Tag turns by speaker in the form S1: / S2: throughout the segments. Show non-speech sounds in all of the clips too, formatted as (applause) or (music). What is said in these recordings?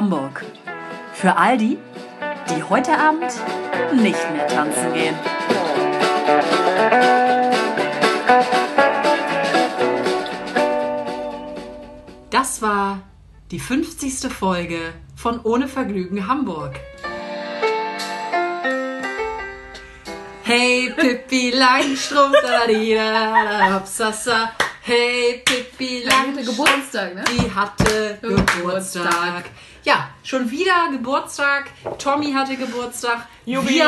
S1: Hamburg. Für all die, die heute Abend nicht mehr tanzen gehen.
S2: Das war die 50. Folge von Ohne Vergnügen Hamburg. Hey Pippi Langstrumpf, da da da hopsasa. Hey Pippi
S3: Die hatte Geburtstag, ne?
S2: die hatte Geburtstag. Ja, schon wieder Geburtstag. Tommy hatte Geburtstag.
S4: Jubiläum.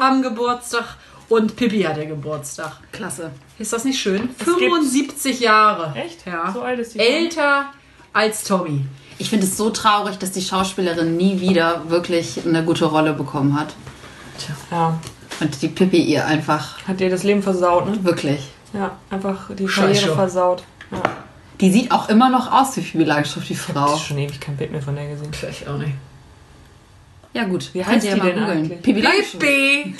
S2: Wir haben Geburtstag. Und Pippi hatte Geburtstag.
S3: Klasse.
S2: Ist das nicht schön?
S4: gibt-
S2: 75 Jahre.
S4: Echt?
S2: Ja.
S4: So alt ist die
S2: Älter als Tommy.
S3: Ich finde es so traurig, dass die Schauspielerin nie wieder wirklich eine gute Rolle bekommen hat.
S4: Ja,
S3: Und die Pippi ihr einfach
S4: hat dir das Leben versaut, ne?
S3: wirklich.
S4: Ja, einfach die
S2: Scheiße.
S4: Karriere versaut. Ja.
S3: Die sieht auch immer noch aus wie Pippi Langstrumpf, die
S4: Ich
S3: Frau.
S4: habe schon ewig kein Bild mehr von der gesehen.
S2: Vielleicht auch nicht.
S3: Ja gut,
S4: Wie heißt
S3: ihr ja
S4: die
S3: mal
S4: denn
S3: googeln.
S4: eigentlich?
S3: Pippi Langstrumpf.
S2: Pippi!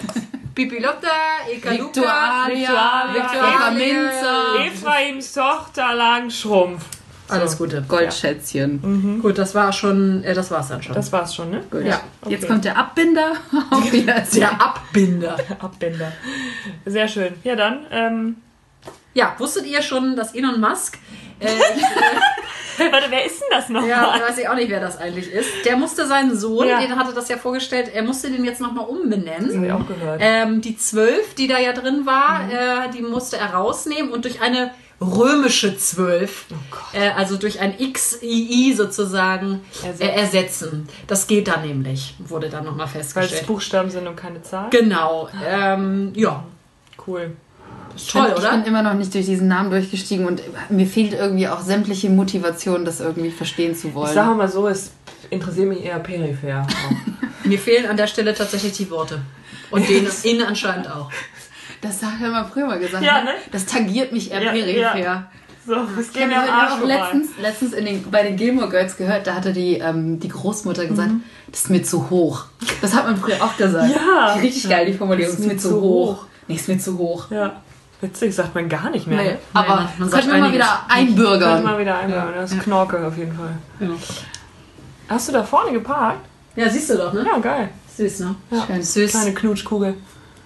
S2: Pippi Lotta, Eka Luca,
S3: Victoria,
S2: Victoria
S3: Minzer.
S4: Ephraim Tochter Langschrumpf.
S2: Alles Gute.
S3: Goldschätzchen.
S2: Gut, das war schon, äh, das war's dann schon.
S4: Das war's schon, ne?
S3: Gut.
S2: Ja,
S3: Jetzt
S4: okay.
S3: kommt der Abbinder. (laughs)
S2: Der Abbinder. (laughs)
S4: Abbänder. Sehr schön. Ja, dann, ähm,
S2: Ja, wusstet ihr schon, dass Elon Musk, äh, (laughs)
S4: warte, wer ist denn das noch?
S2: ja, weiß ich auch nicht, wer das eigentlich ist, der musste seinen Sohn,
S4: Ja.
S2: den hatte das ja vorgestellt, er musste den jetzt nochmal
S4: Das
S2: umbenennen.
S4: habe ich auch gehört.
S2: Ähm, die zwölf, die da ja drin war, äh, die musste er rausnehmen und durch eine römische zwölf, äh, also durch ein XII sozusagen
S4: Ersetzen.
S2: äh, ersetzen. Das geht dann nämlich, wurde dann nochmal
S4: Weil es
S2: festgestellt.
S4: Buchstaben sind und keine Zahlen.
S2: Genau. Ähm, ja,
S4: Cool.
S2: Ist
S3: Ich
S2: toll,
S3: bin, ich bin
S2: oder?
S3: immer noch nicht durch diesen Namen durchgestiegen und mir fehlt irgendwie auch sämtliche Motivation, das irgendwie verstehen zu
S4: Ich
S3: wollen.
S4: sage mal so, es interessiert mich eher peripher. (laughs)
S2: Mir fehlen an der Stelle tatsächlich die Worte. Und denen (laughs) Ihnen anscheinend auch.
S3: Das hat er mal früher mal gesagt.
S4: Ja,
S3: ne?
S4: ne?
S3: Das tangiert mich eher
S4: Ja,
S3: peripher.
S4: ja. so, es
S3: Ich
S4: geht
S3: habe
S4: mir am Arsch
S3: auch letztens, letztens in den, bei den Gilmore Girls gehört, da hatte die, ähm, die Großmutter gesagt, das ist mir zu hoch. Das hat man früher auch gesagt.
S4: Ja.
S3: Richtig geil, die Formulierung.
S4: Das
S3: ist mir zu hoch. Nee, ist mir zu hoch.
S4: Ja. Witzig, sagt man gar nicht mehr.
S3: Nee,
S4: ne?
S3: aber
S2: man- man sagt
S3: wir mal wieder
S4: Könnte
S3: einbürgern.
S4: mal wieder einbauen. Das ist Knorke auf jeden Fall. Hast du da vorne geparkt?
S2: Ja, siehst du doch, ne?
S4: Ja, geil.
S2: Süß, ne?
S4: Ja.
S3: Schön.
S2: Süß.
S4: Kleine Knutschkugel.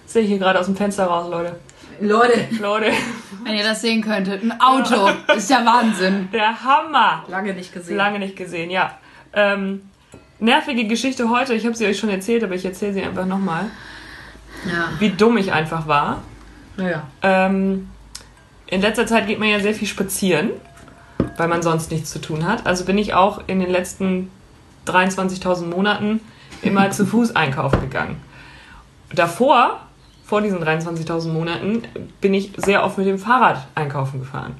S4: Sehe ich hier gerade aus dem Fenster raus, Leute.
S2: Leute,
S4: Leute,
S3: Wenn ihr das sehen könntet. Ein Auto. Ist ja Wahnsinn.
S4: der Hammer.
S2: lange nicht gesehen.
S4: Lange nicht gesehen, ja. Ähm, nervige Geschichte heute. Ich habe sie euch schon erzählt, aber ich erzähle sie einfach nochmal.
S2: Ja,
S4: Wie dumm ich einfach war.
S2: Naja.
S4: Ähm, in letzter Zeit geht man ja sehr viel spazieren, weil man sonst nichts zu tun hat. Also bin ich auch in den letzten 23.000 Monaten immer zu Fuß einkaufen gegangen. Davor, vor diesen 23.000 Monaten, bin ich sehr oft mit dem Fahrrad einkaufen gefahren.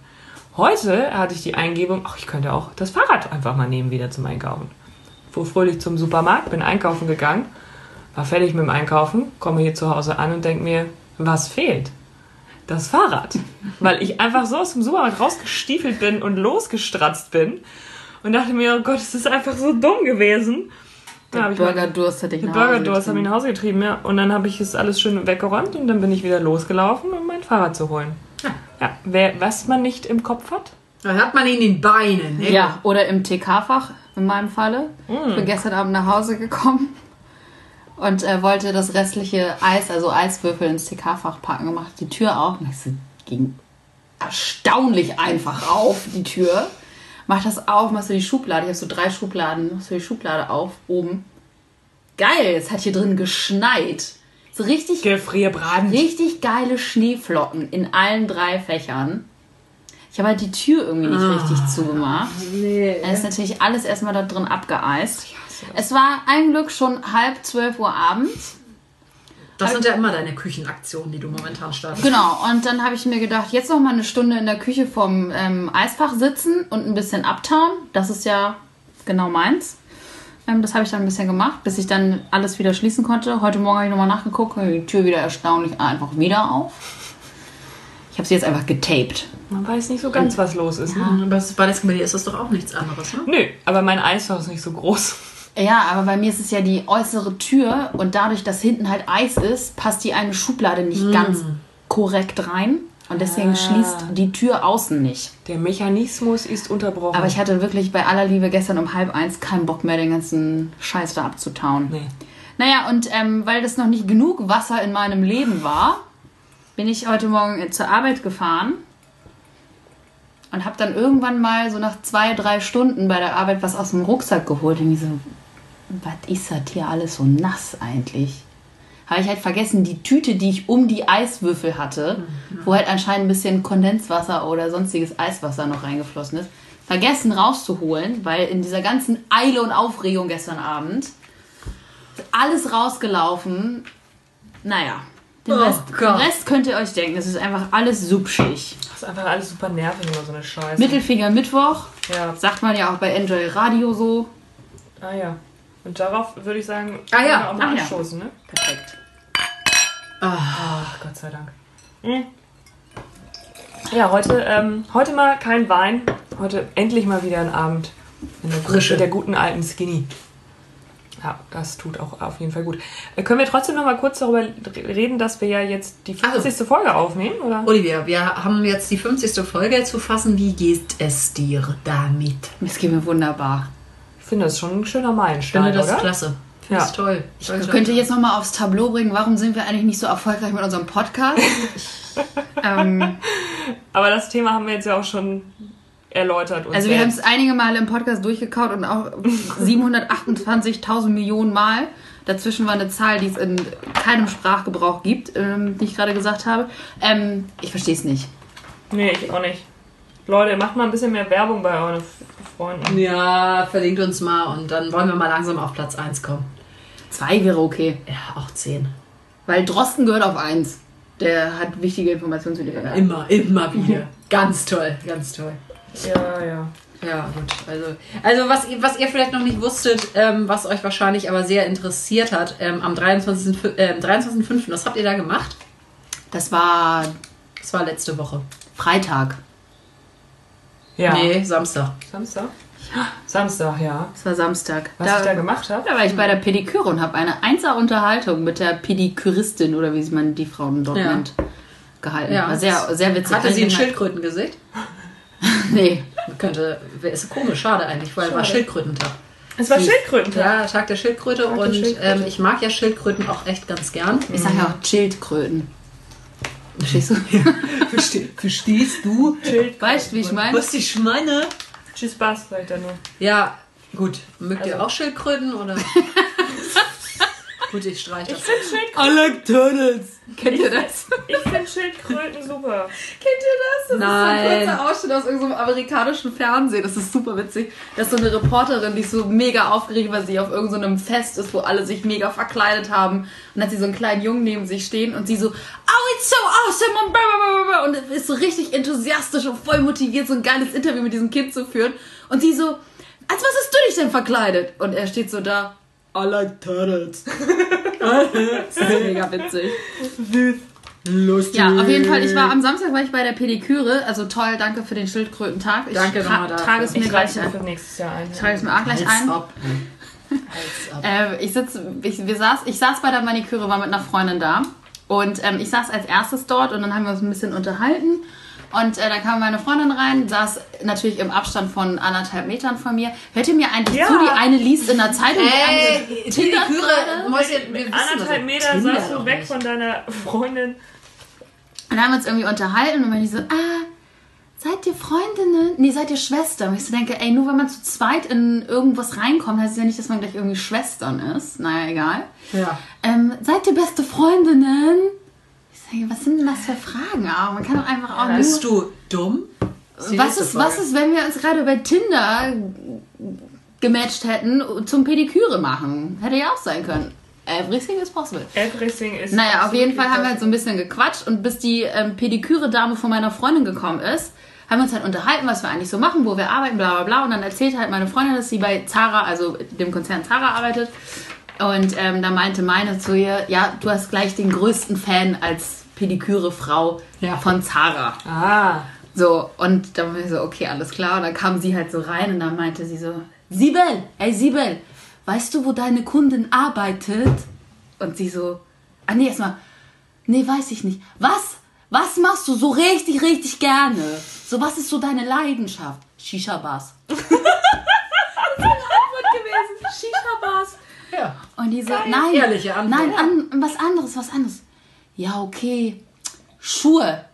S4: Heute hatte ich die Eingebung, ach, ich könnte auch das Fahrrad einfach mal nehmen wieder zum Einkaufen. Fuhr fröhlich zum Supermarkt, bin einkaufen gegangen, war fertig mit dem Einkaufen, komme hier zu Hause an und denke mir, was fehlt? Das Fahrrad. Weil ich einfach so aus dem Supermarkt rausgestiefelt bin und losgestratzt bin und dachte mir, oh Gott, es ist einfach so dumm gewesen. Ich mein-
S3: Burgerdurst hat dich
S4: den
S3: nach Hause
S4: Burgerdurst habe ich
S3: getrieben.
S4: nach Hause getrieben, ja. Und dann habe ich es alles schön weggeräumt und dann bin ich wieder losgelaufen, um mein Fahrrad zu holen.
S2: Ja.
S4: Ja, wer, was man nicht im Kopf hat.
S2: Das hat man in den Beinen, ne?
S3: Ja, oder im TK-Fach, in meinem Falle. Ich bin gestern Abend nach Hause gekommen und äh, wollte das restliche Eis, also Eiswürfel ins TK-Fach packen und machte die Tür auf. Und es ging erstaunlich einfach auf, die Tür. Mach das auf, machst du die Schublade. Ich habe so drei Schubladen. Machst du die Schublade auf, oben. Geil, es hat hier drin geschneit. So richtig
S4: Gefrierbrand.
S3: richtig geile Schneeflocken in allen drei Fächern. Ich habe halt die Tür irgendwie nicht richtig zugemacht.
S2: Nee.
S3: Dann ist natürlich alles erstmal da drin abgeeist. Es war ein Glück schon halb zwölf Uhr abends.
S2: Das sind ja immer deine Küchenaktionen, die du momentan startest.
S3: Genau, und dann habe ich mir gedacht, jetzt noch mal eine Stunde in der Küche vom ähm, Eisfach sitzen und ein bisschen abtauen. Das ist ja genau meins. Ähm, das habe ich dann ein bisschen gemacht, bis ich dann alles wieder schließen konnte. Heute Morgen habe ich nochmal nachgeguckt, die Tür wieder erstaunlich einfach wieder auf. Ich habe sie jetzt einfach getaped.
S4: Man weiß nicht so ganz, was los ist. Ne?
S2: Aber bei der Comedy ist das doch auch nichts anderes, ne?
S4: Nö, aber mein Eisfach ist nicht so groß.
S3: Ja, aber bei mir ist es ja die äußere Tür und dadurch, dass hinten halt Eis ist, passt die eine Schublade nicht ganz korrekt rein. Und deswegen schließt die Tür außen nicht.
S4: Der Mechanismus ist unterbrochen.
S3: Aber ich hatte wirklich bei aller Liebe gestern um halb eins keinen Bock mehr, den ganzen Scheiß da abzutauen.
S4: Nee.
S3: Naja, und ähm, weil das noch nicht genug Wasser in meinem Leben war, bin ich heute Morgen äh, zur Arbeit gefahren und habe dann irgendwann mal so nach zwei, drei Stunden bei der Arbeit was aus dem Rucksack geholt. Und ich so, was ist das hier alles so nass eigentlich? Habe ich halt vergessen, die Tüte, die ich um die Eiswürfel hatte, wo halt anscheinend ein bisschen Kondenswasser oder sonstiges Eiswasser noch reingeflossen ist, vergessen rauszuholen, weil in dieser ganzen Eile und Aufregung gestern Abend ist alles rausgelaufen. Naja, den,
S2: Oh
S3: Rest, den. Rest könnt ihr euch denken. Es ist einfach alles subschig.
S4: Das ist einfach alles super nervig, immer so eine Scheiße.
S3: Mittelfinger Mittwoch,
S4: Ja.
S3: sagt man ja auch bei Enjoy Radio so.
S4: Ah ja. Und darauf würde ich sagen,
S2: Ah ja.
S4: können wir auch mal
S3: Ah ja.
S4: anstoßen, ne?
S3: Perfekt.
S4: Ach, Gott sei Dank. Mhm. Ja, heute, ähm, heute mal kein Wein. Heute endlich mal wieder ein Abend in der,
S2: Frische.
S4: mit der guten alten Skinny. Ja, das tut auch auf jeden Fall gut. Äh, können wir trotzdem noch mal kurz darüber reden, dass wir ja jetzt die 50. Folge aufnehmen, oder?
S2: Olivia, wir haben jetzt die 50. Folge zu fassen. Wie geht es dir damit?
S3: Es geht mir wunderbar.
S4: Ich finde das schon ein schöner
S2: Ich
S4: Meilenstein,
S2: finde das
S4: oder?
S2: klasse. Ich finde
S4: Ja.
S2: das toll.
S3: Ich
S2: Toll,
S3: könnte
S2: toll.
S3: jetzt nochmal aufs Tableau bringen, warum sind wir eigentlich nicht so erfolgreich mit unserem Podcast? (laughs) ähm,
S4: Aber das Thema haben wir jetzt ja auch schon erläutert.
S3: also wir haben es einige Male im Podcast durchgekaut und auch (laughs) 728.000 Millionen Mal. Dazwischen war eine Zahl, die es in keinem Sprachgebrauch gibt, ähm, die ich gerade gesagt habe. Ähm, ich verstehe es nicht.
S4: Nee, ich auch nicht. Leute, macht mal ein bisschen mehr Werbung bei euren Freunden.
S2: Ja, verlinkt uns mal und dann wollen wir mal langsam auf Platz 1 kommen.
S3: Zwei wäre okay.
S2: Ja, auch 10.
S3: Weil Drosten gehört auf eins. Der hat wichtige Informationen zu liefern.
S2: Immer, immer (laughs) wieder. Ganz toll, ganz toll.
S4: Ja, ja.
S2: Ja, gut. Also, also was, ihr- was ihr vielleicht noch nicht wusstet, ähm, was euch wahrscheinlich aber sehr interessiert hat, ähm, am 23.05., äh, 23.05., was habt ihr da gemacht?
S3: Das war
S2: Das war letzte Woche.
S3: Freitag.
S4: Ja.
S2: Nee, Samstag.
S4: Samstag? Samstag, ja.
S3: Das war Samstag.
S4: Was ich da gemacht habe?
S3: Da war ich bei der Pediküre und habe eine Einser-Unterhaltung mit der Pediküristin oder wie man die Frauen dort
S2: Ja.
S3: nennt, gehalten.
S2: Ja.
S3: War sehr, sehr witzig.
S2: Hatte sie ein
S3: ich
S2: Schildkrötengesicht? (laughs)
S3: Nee.
S2: Könnte, ist komisch, schade eigentlich, weil war
S4: Schade.
S2: Schildkrötentag.
S4: Es war Schildkrötentag.
S2: Ja, Tag der Schildkröte
S4: Tag der
S2: und
S4: Schildkröte.
S2: Ähm, ich mag ja Schildkröten auch echt ganz gern.
S3: Ich sag ja auch Schildkröten. Verstehst du? (laughs)
S2: Verste verstehst du?
S3: Weißt du, wie ich meine?
S2: Was ich meine?
S4: Tschüss, Spaß, dann nur.
S2: Ja, gut. Mögt ihr
S4: Also-
S2: auch Schildkröten oder? (laughs) gut, ich streiche das.
S4: Ich finde Schildkröten,
S2: like Turtles.
S3: Kennt ihr das?
S4: ich find Schildkröten super.
S3: Kennt ihr das? Das
S2: Nein.
S3: ist so ein kurzer Ausschnitt aus irgendeinem amerikanischen Fernsehen. Das ist super witzig. Das ist so eine Reporterin, die ist so mega aufgeregt, weil sie auf irgendeinem Fest ist, wo alle sich mega verkleidet haben. Und dann hat sie so einen kleinen Jungen neben sich stehen und sie so, oh, it's so awesome und. Und ist so richtig enthusiastisch und voll motiviert, so ein geiles Interview mit diesem Kind zu führen. Und sie so, als was hast du dich denn verkleidet? Und er steht so da, I like turtles. (laughs) das ist mega witzig.
S2: Lustig.
S3: Ja, auf jeden Fall. Ich war am Samstag war ich bei der Pediküre. Also toll, danke für den Schildkrötentag. Ich
S2: Danke
S3: tra trage es mir
S4: Ich
S3: gleich ein.
S4: für nächstes Jahr ein.
S3: Trage es mir auch gleich ein.
S2: ab. Hals ab.
S3: Äh, ich sitz, ich, wir saß, ich saß bei der Maniküre, war mit einer Freundin da. Und ähm, ich saß als erstes dort und dann haben wir uns ein bisschen unterhalten. Und äh, dann kam meine Freundin rein, saß natürlich im Abstand von anderthalb Metern von mir. Hört ihr mir eigentlich
S4: Ja.
S3: zu? Die eine liest in der Zeitung. die andere
S2: wissen das.
S4: Anderthalb Meter
S2: Tinder doch
S4: du weg
S2: nicht.
S4: von deiner Freundin.
S3: Und dann haben wir uns irgendwie unterhalten und dann ich so, ah, seid ihr Freundinnen? Nee, seid ihr Schwestern? Und ich so denke, ey, nur wenn man zu zweit in irgendwas reinkommt, heißt es ja nicht, dass man gleich irgendwie Schwestern ist. Naja, egal.
S2: Ja.
S3: Ähm, seid ihr beste Freundinnen? Was sind denn das für Fragen? Aber man kann doch einfach auch nur...
S2: Bist du dumm?
S3: Was ist, was ist, wenn wir uns gerade bei Tinder gematcht hätten zum Pediküre machen? Hätte ja auch sein können. Everything is possible.
S4: Everything ist.
S3: Naja, auf jeden Fall haben wir halt so ein bisschen gequatscht und bis die ähm, Pediküre-Dame von meiner Freundin gekommen ist, haben wir uns halt unterhalten, was wir eigentlich so machen, wo wir arbeiten, bla bla bla. Und dann erzählt halt meine Freundin, dass sie bei Zara, also dem Konzern Zara arbeitet. Und ähm, da meinte meine zu ihr, ja, du hast gleich den größten Fan als Pediküre-Frau
S2: Ja.
S3: von Zara.
S4: Ah.
S3: So, und dann war ich so, okay, alles klar. Und dann kam sie halt so rein und dann meinte sie so, Sibel, ey Sibel, weißt du, wo deine Kundin arbeitet? Und sie so, ah nee, erstmal, nee, weiß ich nicht. Was? Was machst du so richtig, richtig gerne? So, was ist so deine Leidenschaft? Shisha-Bars. (laughs) gewesen. Shisha-Bars.
S2: Ja.
S3: Und die so, nein,
S2: Ehrliche Antwort.
S3: nein, an, was anderes, was anderes. Ja, okay, Schuhe.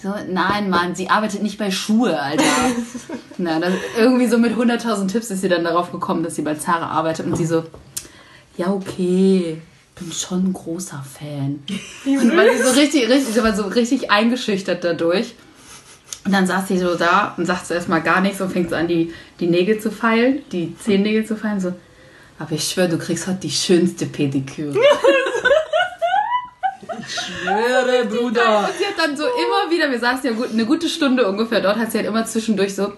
S3: So, nein, Mann, sie arbeitet nicht bei Schuhe, Alter. (laughs) Na, dann irgendwie so mit 100.000 Tipps ist sie dann darauf gekommen, dass sie bei Zara arbeitet und sie so, ja, okay, bin schon ein großer Fan. Und weil sie so richtig, richtig, war so richtig eingeschüchtert dadurch. Und dann saß sie so da und sagt erstmal gar nichts und fängt so an, die, die Nägel zu feilen, die Zehennägel zu feilen. So, aber ich schwöre, du kriegst heute die schönste Pediküre. (laughs)
S2: Schwöre, Bruder.
S3: Und sie hat dann so immer wieder, wir saßen ja gut, eine gute Stunde ungefähr dort, hat sie halt immer zwischendurch so,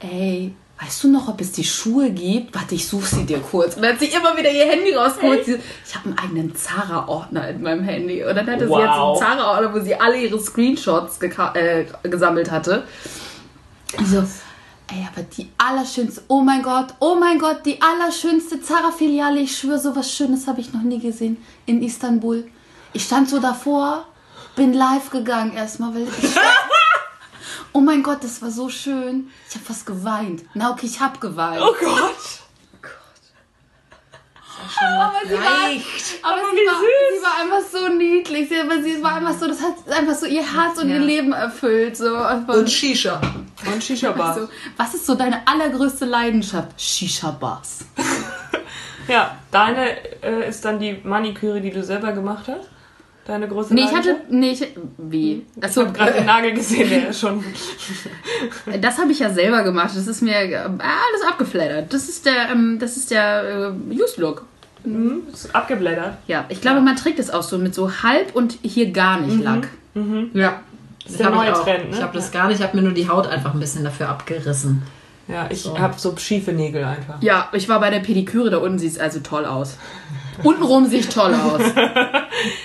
S3: ey, weißt du noch, ob es die Schuhe gibt? Warte, ich suche sie dir kurz. Und dann hat sie immer wieder ihr Handy rausgeholt. Sie ich habe einen eigenen Zara-Ordner in meinem Handy. Und dann hatte sie jetzt
S4: Wow.
S3: einen Zara-Ordner, wo sie alle ihre Screenshots äh, gesammelt hatte. Und so, ey, aber die allerschönste, oh mein Gott, oh mein Gott, die allerschönste Zara-Filiale. Ich schwöre, so was Schönes habe ich noch nie gesehen in Istanbul. Ich stand so davor, bin live gegangen erstmal, weil ich. (laughs) oh mein Gott, das war so schön. Ich habe fast geweint. Na, okay, ich habe geweint.
S4: Oh Gott.
S3: aber sie war, aber
S4: Aber
S3: sie,
S4: wie
S3: war,
S4: süß.
S3: sie war einfach so niedlich. Sie, aber sie war einfach so, das hat einfach so ihr Herz und
S2: Ja.
S3: ihr Leben erfüllt. So. Einfach
S2: Und Shisha.
S4: Und Shisha-Bar. (laughs)
S3: so. Was ist so deine allergrößte Leidenschaft? Shisha-Bars. (laughs)
S4: Ja, deine äh, ist dann die Maniküre, die du selber gemacht hast? Deine große
S3: Nee, ich hatte. Nee, ich, wie?
S4: Ich
S3: Achso,
S4: habe gerade den Nagel gesehen, der ist (laughs) schon.
S3: das habe ich ja selber gemacht. Das ist mir äh, alles abgeflattert. Das ist der, ähm, das ist der äh, Used Look.
S4: Ist abgeblättert.
S3: Ja, ich glaube, man trägt es auch so mit so halb und hier gar nicht Lack.
S2: Ja.
S4: ist der
S2: hab ich
S4: neue. Trend, ne?
S2: Ich habe das gar nicht, ich habe mir nur die Haut einfach ein bisschen dafür abgerissen.
S4: Ja, ich
S2: So.
S4: habe so schiefe Nägel einfach.
S3: Ja, ich war bei der Pediküre, da unten sieht es also toll aus. Untenrum sieht toll aus. (laughs)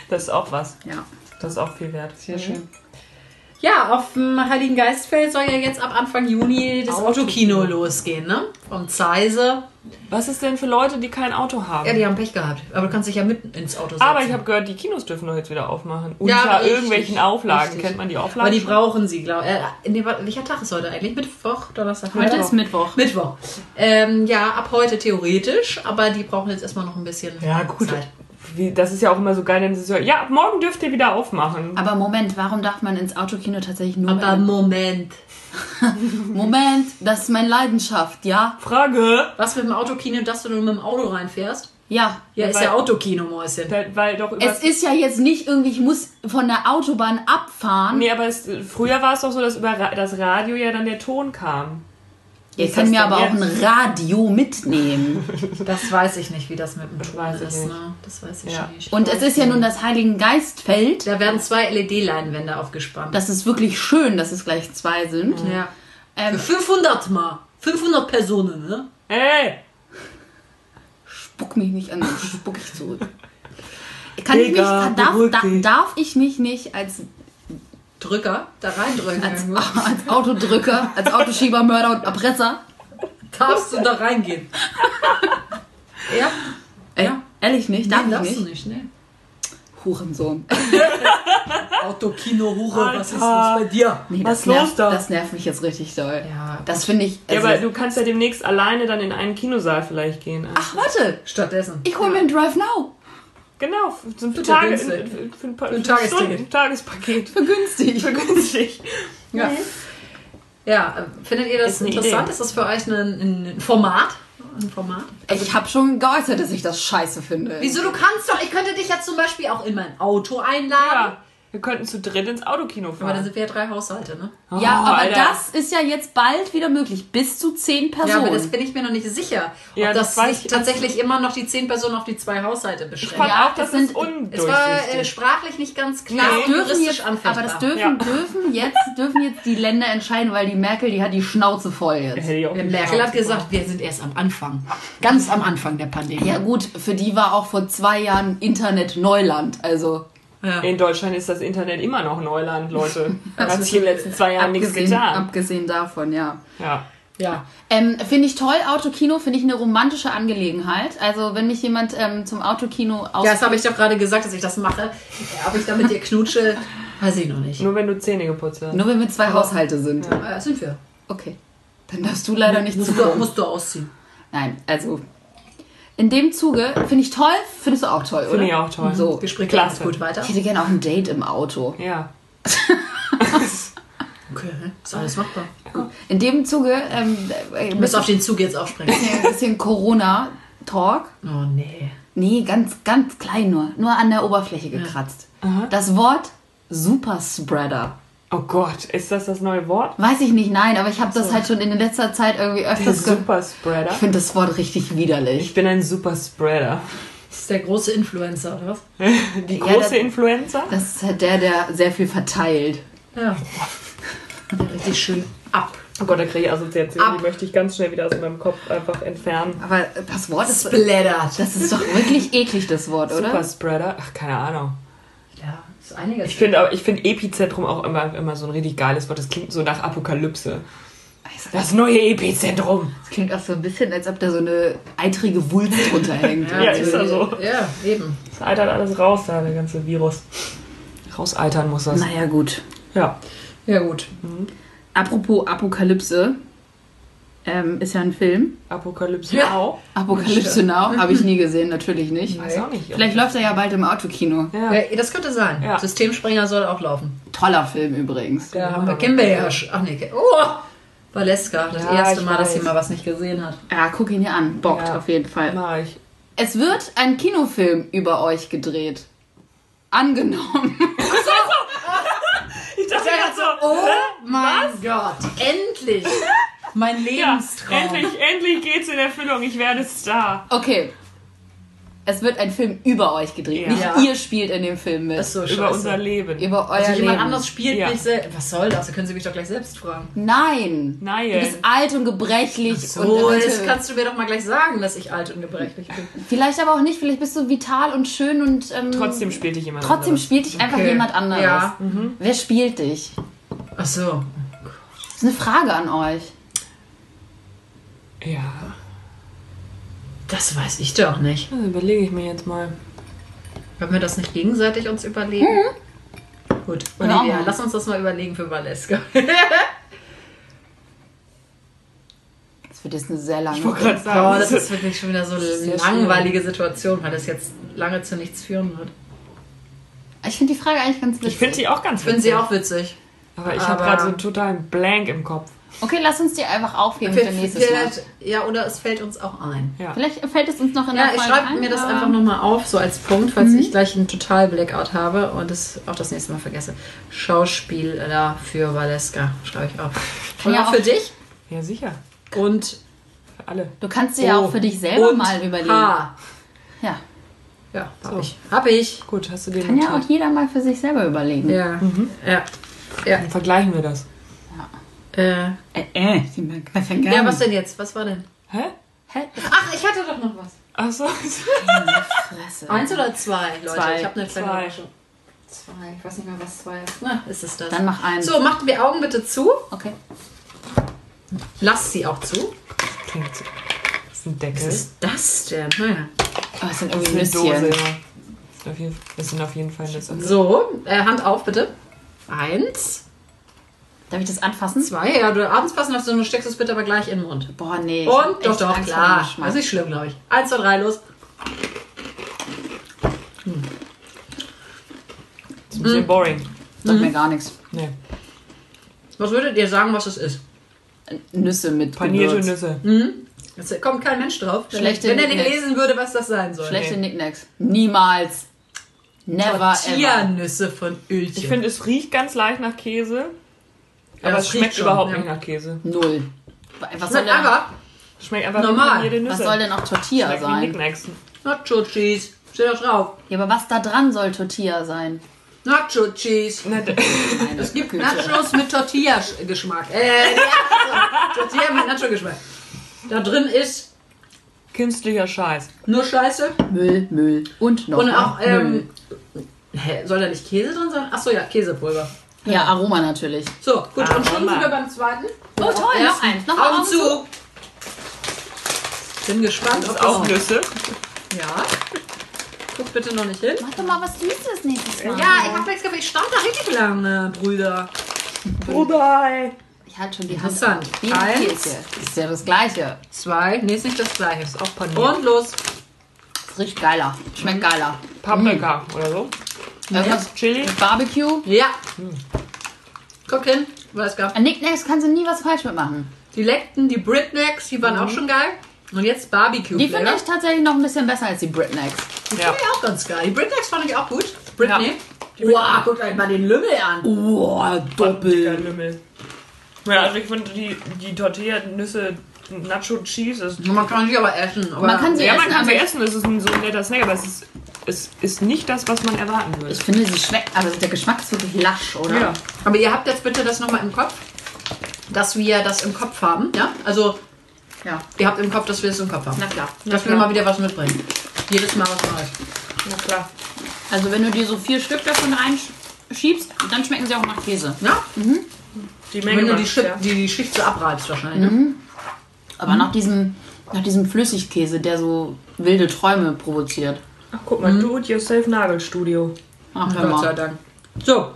S4: Das ist auch was.
S3: Ja,
S4: Das ist auch viel wert.
S3: sehr schön.
S2: Ja, auf dem Heiligen Geistfeld soll ja jetzt ab Anfang Juni das
S4: Autokino.
S2: Autokino losgehen, ne? Vom Zeise.
S4: Was ist denn für Leute, die kein Auto haben?
S2: Ja, die haben Pech gehabt. Aber du kannst dich ja mit ins Auto setzen.
S4: Aber ich habe gehört, die Kinos dürfen doch jetzt wieder aufmachen.
S2: Ja,
S4: Unter
S2: richtig,
S4: irgendwelchen Auflagen.
S2: richtig.
S4: Kennt man die Auflagen?
S2: Aber die brauchen sie, glaube ich. Äh, welcher Tag ist heute eigentlich? Mittwoch, Donnerstag,
S3: Heute
S2: Freitag?
S3: ist Mittwoch.
S2: Mittwoch. Ähm, ja, ab heute theoretisch, aber die brauchen jetzt erstmal noch ein bisschen
S4: Ja, gut.
S2: Zeit.
S4: Wie, das ist ja auch immer so geil, denn es ist so, ja, morgen dürft ihr wieder aufmachen.
S3: Aber Moment, warum darf man ins Autokino tatsächlich nur...
S2: Aber Moment. (laughs)
S3: Moment, das ist meine Leidenschaft, ja?
S4: Frage.
S2: Was mit dem Autokino, dass du nur mit dem Auto reinfährst?
S3: Ja.
S2: Ja,
S4: Ja,
S2: ist
S4: weil-
S2: ja Autokino, Mäuschen.
S4: Da, weil doch
S3: Es ist ja jetzt nicht irgendwie, ich muss von der Autobahn abfahren.
S4: Nee, aber es, früher war es doch so, dass über Ra das Radio ja dann der Ton kam.
S3: Ihr könnt mir aber auch ein Radio mitnehmen. (laughs)
S2: Das weiß ich nicht, wie das mit dem Ton ist.
S4: nicht.
S2: Ne? Das weiß ich
S4: Ja.
S2: nicht.
S3: Und es ist ja nun das Heiligen Geistfeld.
S2: Da werden zwei LED-Leinwände aufgespannt.
S3: Das ist wirklich schön, dass es gleich zwei sind.
S2: ja.
S3: Ähm,
S2: Für 500 mal. 500 Personen, ne?
S4: Hey!
S3: spuck mich nicht an, dann spuck ich zurück. Kann ich mich,
S4: Digga,
S3: darf, darf ich mich nicht als,
S2: Drücker da reindrücken.
S3: als, (laughs) als Autodrücker, als Autoschieber, Mörder und Erpresser?
S2: Darfst du da reingehen? (laughs) ja?
S3: Ey,
S2: Ja.
S3: ehrlich nicht, darf
S2: Nee,
S3: ich
S2: darfst
S3: nicht.
S2: du nicht, ne?
S3: Hurensohn. (laughs)
S2: Autokino, Hure, was ist
S4: Alter.
S2: los bei dir?
S3: Nee,
S4: Was
S3: das nervt,
S4: los da?
S3: Das nervt mich jetzt richtig doll.
S2: Ja.
S3: Das finde ich.
S4: Ja,
S3: Also,
S4: aber du kannst ja demnächst alleine dann in einen Kinosaal vielleicht gehen.
S3: ach, warte,
S2: Stattdessen.
S3: ich hole mir einen Drive Now.
S4: Genau, für,
S2: Für
S4: Tage, für, für ein, paar,
S2: Für ein.
S4: Stunden- Tagespaket.
S3: Für günstig.
S4: Für (laughs) günstig. (laughs)
S2: Ja. Ja, äh, findet ihr das
S4: Ist
S2: interessant?
S4: Idee.
S2: Ist das für euch ein, ein Format? Ein Format?
S3: Ich habe schon geäußert, dass ich das scheiße finde.
S2: Wieso? Du kannst doch, ich könnte dich ja zum Beispiel auch in mein Auto einladen.
S4: Ja, wir könnten zu dritt ins Autokino
S2: Aber dann
S4: fahren.
S2: sind wir ja drei Haushalte, ne?
S3: Ja,
S4: Oh,
S3: aber
S4: Alter.
S3: das ist ja jetzt bald wieder möglich. Bis zu zehn Personen.
S2: Ja, aber das bin ich mir noch nicht sicher. Ob
S4: Ja,
S2: das,
S4: das
S2: sich
S4: ich-
S2: tatsächlich immer noch die zehn Personen auf die zwei Haushalte
S4: Ich
S2: beschränkt.
S4: fand
S3: Ja,
S4: auch, das,
S3: das
S4: ist
S3: sind-
S2: Es war äh, sprachlich nicht ganz klar
S4: Nee.
S3: dürfen
S2: juristisch
S3: jetzt,
S2: anfechtbar.
S3: aber das dürfen,
S4: Ja.
S3: dürfen, jetzt, dürfen jetzt die Länder entscheiden, weil die Merkel, die hat die Schnauze voll jetzt.
S4: Ich
S2: Merkel hat gesagt, wir sind erst am Anfang. Ganz am Anfang der Pandemie.
S3: Ja gut, für die war auch vor zwei Jahren Internet Neuland. Also
S2: Ja.
S4: In Deutschland ist das Internet immer noch Neuland, Leute. (laughs) Da hat sich in den letzten zwei Jahren nichts
S3: abgesehen,
S4: getan.
S3: abgesehen davon, ja.
S4: Ja.
S2: ja.
S3: Ähm, finde ich toll, Autokino finde ich eine romantische Angelegenheit. Also wenn mich jemand ähm, zum Autokino aus...
S2: Ja, das habe ich doch gerade gesagt, dass ich das mache. Ob ich da mit dir knutsche, Weiß ich noch nicht.
S4: Nur wenn du Zähne geputzt hast.
S3: Nur wenn wir zwei Haushalte sind.
S2: Äh, sind wir.
S3: Okay. Dann darfst du leider nicht
S2: musst, du, musst du ausziehen.
S3: Nein, also in dem Zuge finde ich toll, findest du auch toll, oder?
S4: Finde ich auch toll.
S3: So.
S2: Gespräch
S4: Klasse.
S2: gut weiter.
S3: Ich hätte gerne auch ein Date im Auto.
S4: Ja. (laughs)
S2: Okay, ist alles machbar.
S3: In dem Zuge ähm, äh,
S2: Du
S3: ein
S2: musst auf den Zug jetzt aufspringen.
S3: bisschen Corona-Talk.
S2: Oh nee.
S3: Nee, ganz, ganz klein nur. Nur an der Oberfläche gekratzt. Das Wort Superspreader.
S4: Oh Gott, ist das das neue Wort?
S3: Weiß ich nicht, nein, aber ich habe das halt schon in letzter Zeit irgendwie
S4: Der
S3: öfters gehört.
S4: Superspreader.
S3: Ich finde das Wort richtig widerlich.
S4: Ich bin ein Superspreader.
S2: Das ist der große Influencer, oder was? (laughs)
S4: Die
S3: Ja,
S4: große
S3: das-
S4: Influencer?
S3: Das ist halt der, der sehr viel verteilt.
S2: Ja. Richtig schön ab.
S4: Oh Gott, da kriege ich Assoziationen.
S2: Ab.
S4: Die möchte ich ganz schnell wieder aus meinem Kopf einfach entfernen.
S3: Aber das Wort ist.
S2: Splattert.
S3: Das ist doch wirklich eklig, das Wort, oder?
S4: Superspreader? Ach, keine Ahnung.
S2: Ist einiges.
S4: Ich finde aber, ich finde Epizentrum auch immer, immer so ein richtig geiles Wort. Das klingt so nach Apokalypse. Das neue Epizentrum.
S3: Das klingt auch so ein bisschen, als ob da so eine eitrige Wulst drunter hängt. (laughs)
S4: Ja, ist ja so.
S2: Ja, eben.
S4: Das eitert alles raus, da, der ganze Virus. Rauseitern muss das.
S3: Naja, gut.
S4: Ja.
S2: Ja, gut.
S3: Apropos Apokalypse, ähm, ist ja ein Film.
S4: Apokalypse
S2: Ja.
S4: auch.
S3: Apokalypse Now, habe ich nie (laughs) gesehen, natürlich nicht.
S4: Weiß auch nicht.
S3: Vielleicht läuft er ja bald im Autokino.
S4: Ja.
S2: Ja, das könnte sein.
S4: Ja.
S2: Systemspringer soll auch laufen.
S3: Toller Film übrigens.
S2: Ja, haben wir. Kennen wir ja. Ach nee. Oh! Valeska, das
S4: Ja,
S2: erste Mal, dass
S4: weiß.
S2: sie mal was nicht gesehen hat.
S3: Ja, guck ihn dir an. Bockt
S4: Ja.
S3: auf jeden Fall.
S4: Mach ich.
S3: Es wird ein Kinofilm über euch gedreht. Angenommen.
S4: Ich dachte gerade so,
S2: Oh mein Gott, endlich! (laughs) Mein
S4: ja,
S2: Lebenstraum.
S4: endlich, endlich geht's in Erfüllung. Ich werde Star.
S3: Okay. Es wird ein Film über euch gedreht.
S4: Ja.
S3: Nicht
S2: Ja.
S3: ihr spielt in dem Film mit.
S2: So.
S4: Über unser Leben.
S3: über euer
S2: also jemand
S3: Leben.
S2: anders spielt
S4: Ja.
S2: nicht selbst. Was soll das? Da können Sie mich doch gleich selbst fragen.
S3: Nein.
S4: Nein.
S3: Du bist alt und gebrechlich.
S2: So,
S3: und
S2: das kannst du mir doch mal gleich sagen, dass ich alt und gebrechlich bin.
S3: Vielleicht aber auch nicht. Vielleicht bist du vital und schön und ähm,
S4: Trotzdem spielt dich jemand
S3: trotzdem
S4: anderes.
S3: spielt dich einfach
S2: Okay.
S3: jemand anderes.
S2: Ja.
S3: Wer spielt dich?
S2: Ach so.
S3: Das ist eine Frage an euch.
S4: Ja.
S2: Das weiß ich doch nicht.
S4: Das überlege ich mir jetzt mal.
S2: Können wir das nicht gegenseitig uns überlegen? Gut,
S3: Ja.
S2: Olivia, lass uns das mal überlegen für Valeska. (laughs)
S3: Das wird jetzt eine sehr lange.
S4: Ich wollte gerade
S2: Oh,
S4: sagen,
S2: das ist wirklich schon wieder so eine langweilige Situation, weil das jetzt lange zu nichts führen wird.
S3: Ich finde die Frage eigentlich ganz witzig.
S4: ich finde sie auch ganz
S2: Ich finde sie auch witzig.
S4: Aber ich habe gerade so einen totalen Blank im Kopf.
S3: Okay, lass uns die einfach aufheben für nächstes Mal.
S2: Ja, oder es fällt uns auch ein.
S4: Ja.
S3: Vielleicht fällt es uns noch in
S2: Ja,
S3: der
S2: ich
S3: Folge
S2: schreibe
S3: ein,
S2: mir das einfach nochmal auf, so als Punkt, falls ich gleich einen total Blackout habe und es auch das nächste Mal vergesse. Schauspieler für Valeska, schreibe ich auf. Und
S3: Ja,
S2: auch für dich
S4: Ja, sicher.
S2: und
S4: Für alle.
S3: Du kannst dir ja auch für dich selber
S2: und
S3: mal überlegen.
S2: H.
S3: Ja.
S2: Ja, hab
S4: So.
S2: ich. Hab ich.
S4: Gut, hast du den
S3: Kann ja auch jeder mal für sich selber überlegen.
S2: Ja. Ja. Ja.
S4: Dann vergleichen wir das.
S2: Äh,
S3: Äh, äh, die mag das ja
S2: was denn jetzt? Was war denn?
S4: Hä?
S3: Hä?
S2: Ach, ich hatte doch noch was.
S4: Ach so.
S3: Fresse. (laughs)
S2: Eins oder zwei, Leute?
S3: Zwei.
S2: Ich habe eine kleine
S4: Zwei.
S2: Überraschung. Zwei. Ich weiß nicht mehr, was zwei ist. Na, ist es das.
S3: Dann mach eins.
S2: So, macht die Augen bitte zu.
S3: Okay.
S2: Lasst sie auch zu.
S4: Klingt so. Das ist ein Deckel.
S2: Was ist das denn? Naja.
S3: Oh, das sind
S4: Das
S3: irgendwie
S4: ist eine Dose.
S3: Nüsschen.
S4: Ja. Das sind auf jeden- Das sind auf jeden Fall Nüsse.
S2: So, äh, Hand auf bitte. Eins,
S3: Darf ich das anfassen?
S2: zwei. Ja, du abends passen hast du, steckst es bitte aber gleich in den Mund.
S3: Boah, nee.
S2: Und doch, doch, klar. Das ist nicht schlimm, glaube ich. Eins, zwei, drei, los.
S4: Das ist ein bisschen boring.
S3: Sagt mir gar nichts.
S4: Nee.
S2: Was würdet ihr sagen, was es ist?
S3: Nüsse mit
S2: Mhm.
S4: Panierte
S3: Gewürz.
S4: Nüsse.
S2: Jetzt kommt kein Mensch drauf. Wenn,
S3: Schlechte
S2: wenn er nicht lesen würde, was das sein soll.
S3: Schlechte Nicknacks. Niemals. Never ever.
S2: Tiernüsse von Ölchen.
S4: Ich finde, es riecht ganz leicht nach Käse.
S2: Ja,
S4: Aber es schmeckt
S2: schon,
S4: überhaupt
S2: ja.
S4: nicht nach Käse.
S3: Null. Was soll,
S2: Schmeckt
S3: denn,
S2: einfach
S4: Es schmeckt einfach
S2: Normal.
S4: wie panierte Nüsse.
S3: was soll denn auch Tortilla
S4: Schmeckt
S3: sein?
S4: Knickknacks.
S2: Nacho Cheese. Steht da drauf.
S3: Ja, aber was da dran soll Tortilla sein?
S2: Nacho Cheese. Es gibt Nachos mit Tortilla-Geschmack. Äh, ja, Tortilla mit Nacho-Geschmack. Da drin ist
S4: Künstlicher Scheiß.
S2: nur Scheiße.
S3: Müll, Müll und noch
S2: Und auch,
S3: Müll.
S2: ähm, hä, soll da nicht Käse drin sein? Achso, ja, Käsepulver.
S3: Ja, Aroma natürlich.
S2: So, gut, und schon
S4: Aroma.
S2: sind wir beim zweiten.
S3: Oh, toll, noch eins. Noch
S2: Augen
S3: Augen
S2: zu. Bin gespannt, ob
S4: Auch
S2: das...
S4: Nüsse.
S2: Ja. guck bitte noch nicht hin.
S3: Mach doch mal was Süßes nächstes Mal.
S2: Ja, ich hab nichts gemacht. Ich stand da richtig lange, Brüder.
S4: Bruder.
S3: Ich halte schon die Hand
S2: Interessant.
S3: auf. Wie
S2: Eins.
S3: Käse. Ist ja das Gleiche.
S2: Zwei. Nee, ist nicht das gleiche.
S4: Ist auch paniert.
S2: Und los.
S3: Es riecht geiler. Schmeckt geiler.
S4: Paprika oder so.
S3: Irgendwas
S4: Chili.
S3: mit Barbecue.
S2: Ja. Guck hin. Was gab?
S3: An Nicknacks kannst du nie was falsch mitmachen.
S2: Die Leckten, die Britnecks, die waren auch schon geil. Und jetzt Barbecue
S3: Die finde ich tatsächlich noch ein bisschen besser als die Britnecks.
S2: Die
S4: Ja.
S2: finde ich auch ganz geil. Die Britnecks fand ich auch gut. Britney.
S4: Ja.
S2: Wow, guckt euch mal den Lümmel an.
S3: Boah,
S4: Dicker Lümmel. Ja, also ich finde die, die Tortilla-Nüsse Nacho Cheese ist.
S2: Man kann sie aber essen. Aber
S3: Man kann sie
S4: Ja, man
S3: essen,
S4: kann sie
S3: aber
S4: essen, es ist ein so ein netter Snack, aber es ist, es ist nicht das, was man erwarten würde.
S3: Ich finde, sie schmeckt, also der Geschmack ist wirklich lasch, oder?
S4: Ja.
S2: Aber ihr habt jetzt bitte das nochmal im Kopf, dass wir das im Kopf haben. Ja? Also,
S3: Ja.
S2: ihr habt im Kopf, dass wir es im Kopf haben.
S3: Na klar.
S2: dass wir mal wieder was mitbringen. Jedes Mal was Neues.
S4: Na klar.
S3: Also wenn du dir so vier Stück davon reinschiebst, dann schmecken sie auch nach Käse.
S2: Ja?
S4: Die Menge
S2: Wenn du die, Schicht,
S4: ja.
S2: die, die Schicht so abreibst wahrscheinlich. Ne?
S3: Mhm. Aber nach diesem, nach diesem Flüssigkäse, der so wilde Träume provoziert.
S4: Ach, guck mal, Do-it-yourself-Nagelstudio.
S3: Ach, hör
S2: Gott sei
S3: mal.
S2: Dank. So,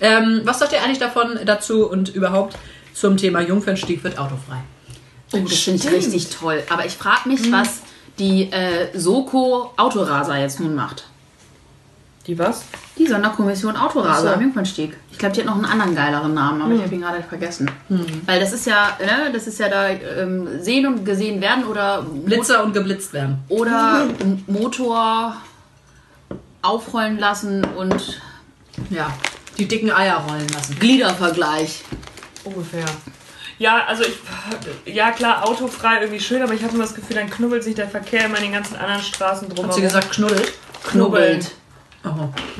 S2: ähm, was sagt ihr eigentlich davon dazu und überhaupt zum Thema Jungfernstieg wird autofrei?
S3: Oh, das finde ich richtig toll. Aber ich frage mich, was die äh, Soko Autoraser jetzt nun macht.
S4: Die was?
S3: Die Sonderkommission Autoraser
S2: Ach so.
S3: am Jungfernstieg. Ich glaube, die hat noch einen anderen geileren Namen, aber ich habe ihn gerade vergessen. Weil das ist ja, ne, das ist ja da ähm, sehen und gesehen werden oder
S2: Blitzer und geblitzt werden.
S3: oder M- Motor aufrollen lassen und
S2: Ja, die dicken Eier rollen lassen.
S3: Gliedervergleich.
S4: Ungefähr. Ja, also ich, ja klar, autofrei irgendwie schön, aber ich habe immer das Gefühl, dann knubbelt sich der Verkehr immer in den ganzen anderen Straßen drumherum.
S2: Hat sie gesagt, knuddelt?
S3: Knubbelt.
S2: Oh.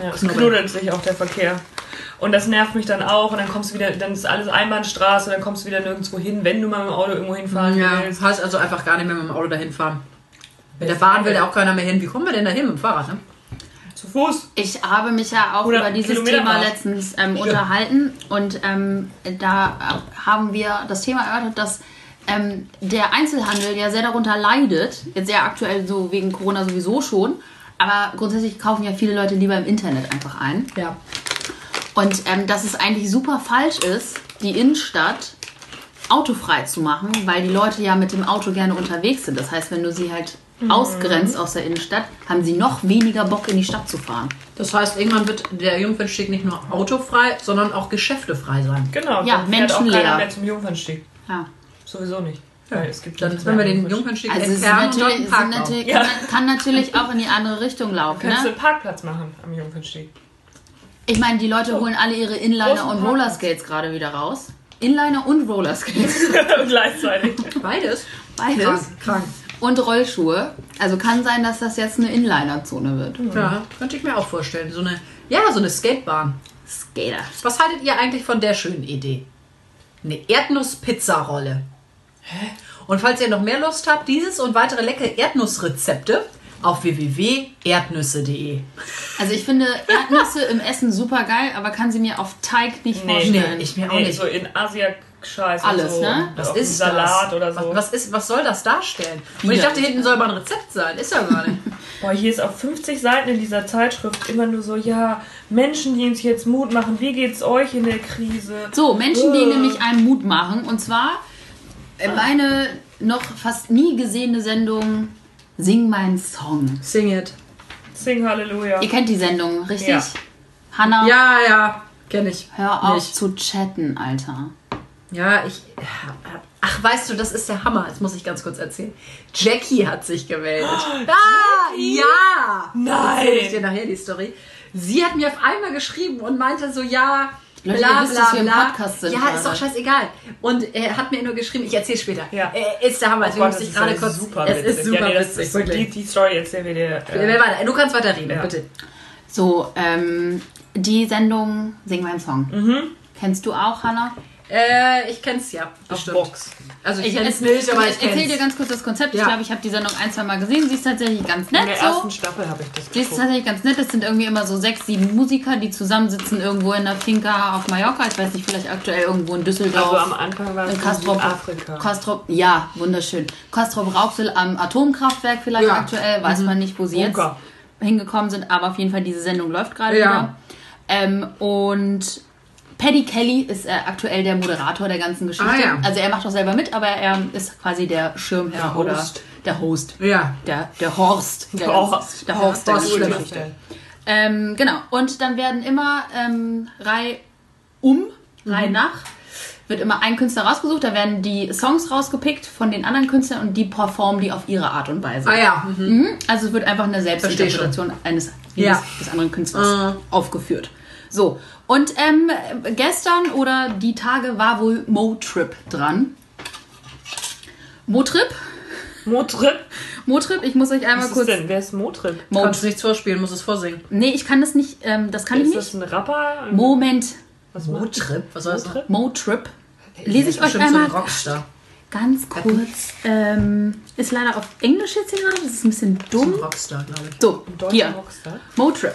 S4: Ja, es knuddelt sich auch der Verkehr. Und das nervt mich dann auch und dann kommst du wieder, dann ist alles Einbahnstraße, dann kommst du wieder nirgendwo hin, wenn du mal mit dem Auto irgendwo hinfahren
S2: Ja,
S4: willst.
S2: das heißt also einfach gar nicht mehr mit dem Auto dahin fahren. Mit der Bahn will ja auch keiner mehr hin. Wie kommen wir denn da hin mit dem Fahrrad? Ne?
S4: Zu Fuß.
S3: Ich habe mich ja auch
S4: Oder
S3: über dieses
S4: Kilometer
S3: Thema
S4: fahren.
S3: letztens ähm, unterhalten und ähm, da haben wir das Thema erörtert, dass ähm, der Einzelhandel ja sehr darunter leidet, jetzt sehr aktuell so wegen Corona sowieso schon, aber grundsätzlich kaufen ja viele Leute lieber im Internet einfach ein.
S2: Ja.
S3: Und ähm, dass es eigentlich super falsch ist, die Innenstadt autofrei zu machen, weil die Leute ja mit dem Auto gerne unterwegs sind. Das heißt, wenn du sie halt ausgrenzt aus der Innenstadt, haben sie noch weniger Bock in die Stadt zu fahren.
S2: Das heißt, irgendwann wird der Jungfernstieg nicht nur autofrei, sondern auch geschäftefrei sein.
S4: Genau,
S3: Ja,
S4: dann fährt auch keiner mehr zum Jungfernstieg.
S3: Ja.
S4: Sowieso nicht. Weil es gibt
S2: Dann, wenn wir den
S4: am
S2: Jungfernstieg
S3: Also
S2: entfernen und
S3: natürlich, sind
S2: Park
S3: natürlich,
S4: Ja.
S3: kann, kann natürlich auch in die andere Richtung laufen.
S4: Kannst du
S3: Ne?
S4: einen Parkplatz machen am Jungfernstieg.
S3: Ich meine, die Leute holen alle ihre Inliner und. Rollerskates gerade wieder raus. Inliner und Rollerskates. (laughs)
S4: Gleichzeitig.
S2: Beides?
S3: Beides.
S2: Krank. krank.
S3: Und Rollschuhe. Also kann sein, dass das jetzt eine Inliner-Zone wird.
S2: Ja, könnte ich mir auch vorstellen. So eine, ja, so eine Skatebahn.
S3: Skater.
S2: Was haltet ihr eigentlich von der schönen Idee? Eine Erdnuss-Pizza-Rolle. Und falls ihr noch mehr Lust habt, dieses und weitere leckere Erdnussrezepte auf www.erdnüsse.de.
S3: Also ich finde Erdnüsse im Essen super geil, aber kann sie mir auf Teig nicht
S4: Nee,
S3: vorstellen.
S2: nee, ich mir auch
S4: Nee,
S2: nicht.
S4: so in Asia-Scheiß.
S3: Alles,
S4: so.
S3: ne?
S2: Was ist
S4: Salat
S2: das?
S4: oder so.
S2: Was, was, ist, was soll das darstellen? Und ich dachte, hinten soll mal ein Rezept sein. Ist ja gar nicht. (laughs)
S4: Boah, hier ist auf 50 Seiten in dieser Zeitschrift immer nur so, ja, Menschen, die uns jetzt Mut machen, wie geht's euch in der Krise?
S3: So, Menschen, die
S4: Äh.
S3: nämlich einem Mut machen. Und zwar meine noch fast nie gesehene Sendung Sing meinen Song.
S2: Sing it.
S4: Sing Halleluja.
S3: Ihr kennt die Sendung, richtig?
S4: Ja.
S3: Hanna,
S2: Ja, ja, kenne ich.
S3: hör auf
S2: Nicht.
S3: zu chatten, Alter.
S2: Ja, ich. Ach, weißt du, das ist der Hammer. Das muss ich ganz kurz erzählen. Jackie hat sich gemeldet. (gasps) Ah, ja!
S4: Nein.
S2: Erzähl ich dir nachher die Story. Sie hat mir auf einmal geschrieben und meinte so, ja,
S3: Leute,
S2: bla,
S3: ihr wisst,
S2: bla,
S3: dass wir im
S2: bla.
S3: Podcast sind
S2: Ja,
S3: gerade.
S2: ist doch scheißegal. Und er hat mir nur geschrieben, ich erzähle später.
S4: Ja.
S2: Äh, ist der Hammer.
S4: Oh Gott,
S2: muss
S4: das
S2: ich
S4: ist
S2: gerade kurz.
S4: super
S2: es
S4: witzig.
S2: ist super
S4: ja, nee, das
S2: witzig,
S4: die, die Story erzählen wir dir. Äh?
S2: Du kannst weiterreden,
S4: Ja.
S2: bitte.
S3: So, ähm, die Sendung Sing meinen Song.
S2: Mhm.
S3: Kennst du auch, Hanna?
S2: Äh, ich kenn's ja.
S4: auf
S2: Bestimmt.
S4: Box.
S2: Also ich,
S3: Ich,
S2: kenn's nicht, aber ich
S3: erzähl
S2: kenn's.
S3: dir ganz kurz das Konzept. Ich
S2: Ja.
S3: glaube, ich habe die Sendung ein, zwei Mal gesehen. Sie ist tatsächlich ganz
S4: In der
S3: nett so.
S4: ersten Staffel habe ich das
S3: Sie ist tatsächlich ganz nett. Es sind irgendwie immer so sechs, sieben Musiker, die zusammensitzen irgendwo in der Finca auf Mallorca. Ich weiß nicht, vielleicht aktuell irgendwo in Düsseldorf.
S4: Also am Anfang war es
S3: in
S4: in
S3: Kastrop,
S4: Afrika.
S3: Kastrop, ja, wunderschön. Kastrop Rauxel am Atomkraftwerk vielleicht
S2: Ja.
S3: aktuell, weiß man nicht, wo sie
S4: Bunker.
S3: hingekommen sind, aber auf jeden Fall diese Sendung läuft gerade
S2: Ja.
S3: wieder. Ähm, und Paddy Kelly ist äh, aktuell der Moderator der ganzen Geschichte.
S2: Ah, ja.
S3: Also er macht auch selber mit, aber er ist quasi der Schirmherr
S2: Der
S3: oder
S2: Host.
S3: der Host.
S2: Ja.
S3: Der, der Horst. Der,
S4: Der Horst.
S3: Der Horst der
S2: Horst
S3: ganzen
S2: Schlimmer.
S3: Geschichte. Ähm, genau. Und dann werden immer ähm, Reihe um, Reihe
S2: Mhm.
S3: nach, wird immer ein Künstler rausgesucht. Da werden die Songs rausgepickt von den anderen Künstlern und die performen die auf ihre Art und Weise.
S2: Ah ja. Mhm.
S3: Mhm. Also es wird einfach eine Selbstinterpretation eines
S2: Ja.
S3: des, anderen Künstlers
S2: Mhm.
S3: aufgeführt. So, und ähm, gestern oder die Tage war wohl Motrip dran. Motrip?
S4: Motrip?
S3: Motrip, ich muss euch einmal
S4: Was ist
S3: kurz.
S4: denn? Wer ist Motrip?
S2: Du kannst
S3: Motrip.
S2: nichts vorspielen, musst es vorsingen.
S3: Nee, ich kann das nicht, ähm, das kann ich
S4: Ist
S3: nicht.
S4: das ein Rapper?
S3: Moment.
S4: Was
S2: Motrip? Was soll das?
S4: Motrip?
S3: Motrip. Lese ich euch
S2: Bestimmt so ein
S3: einmal
S2: Rockstar.
S3: ganz kurz. Ähm, ist leider auf Englisch jetzt hier gerade, das ist ein bisschen
S2: So ein
S3: dumm.
S2: Rockstar, glaube ich.
S3: So,
S4: Deutscher
S3: hier.
S4: Rockstar?
S3: Motrip.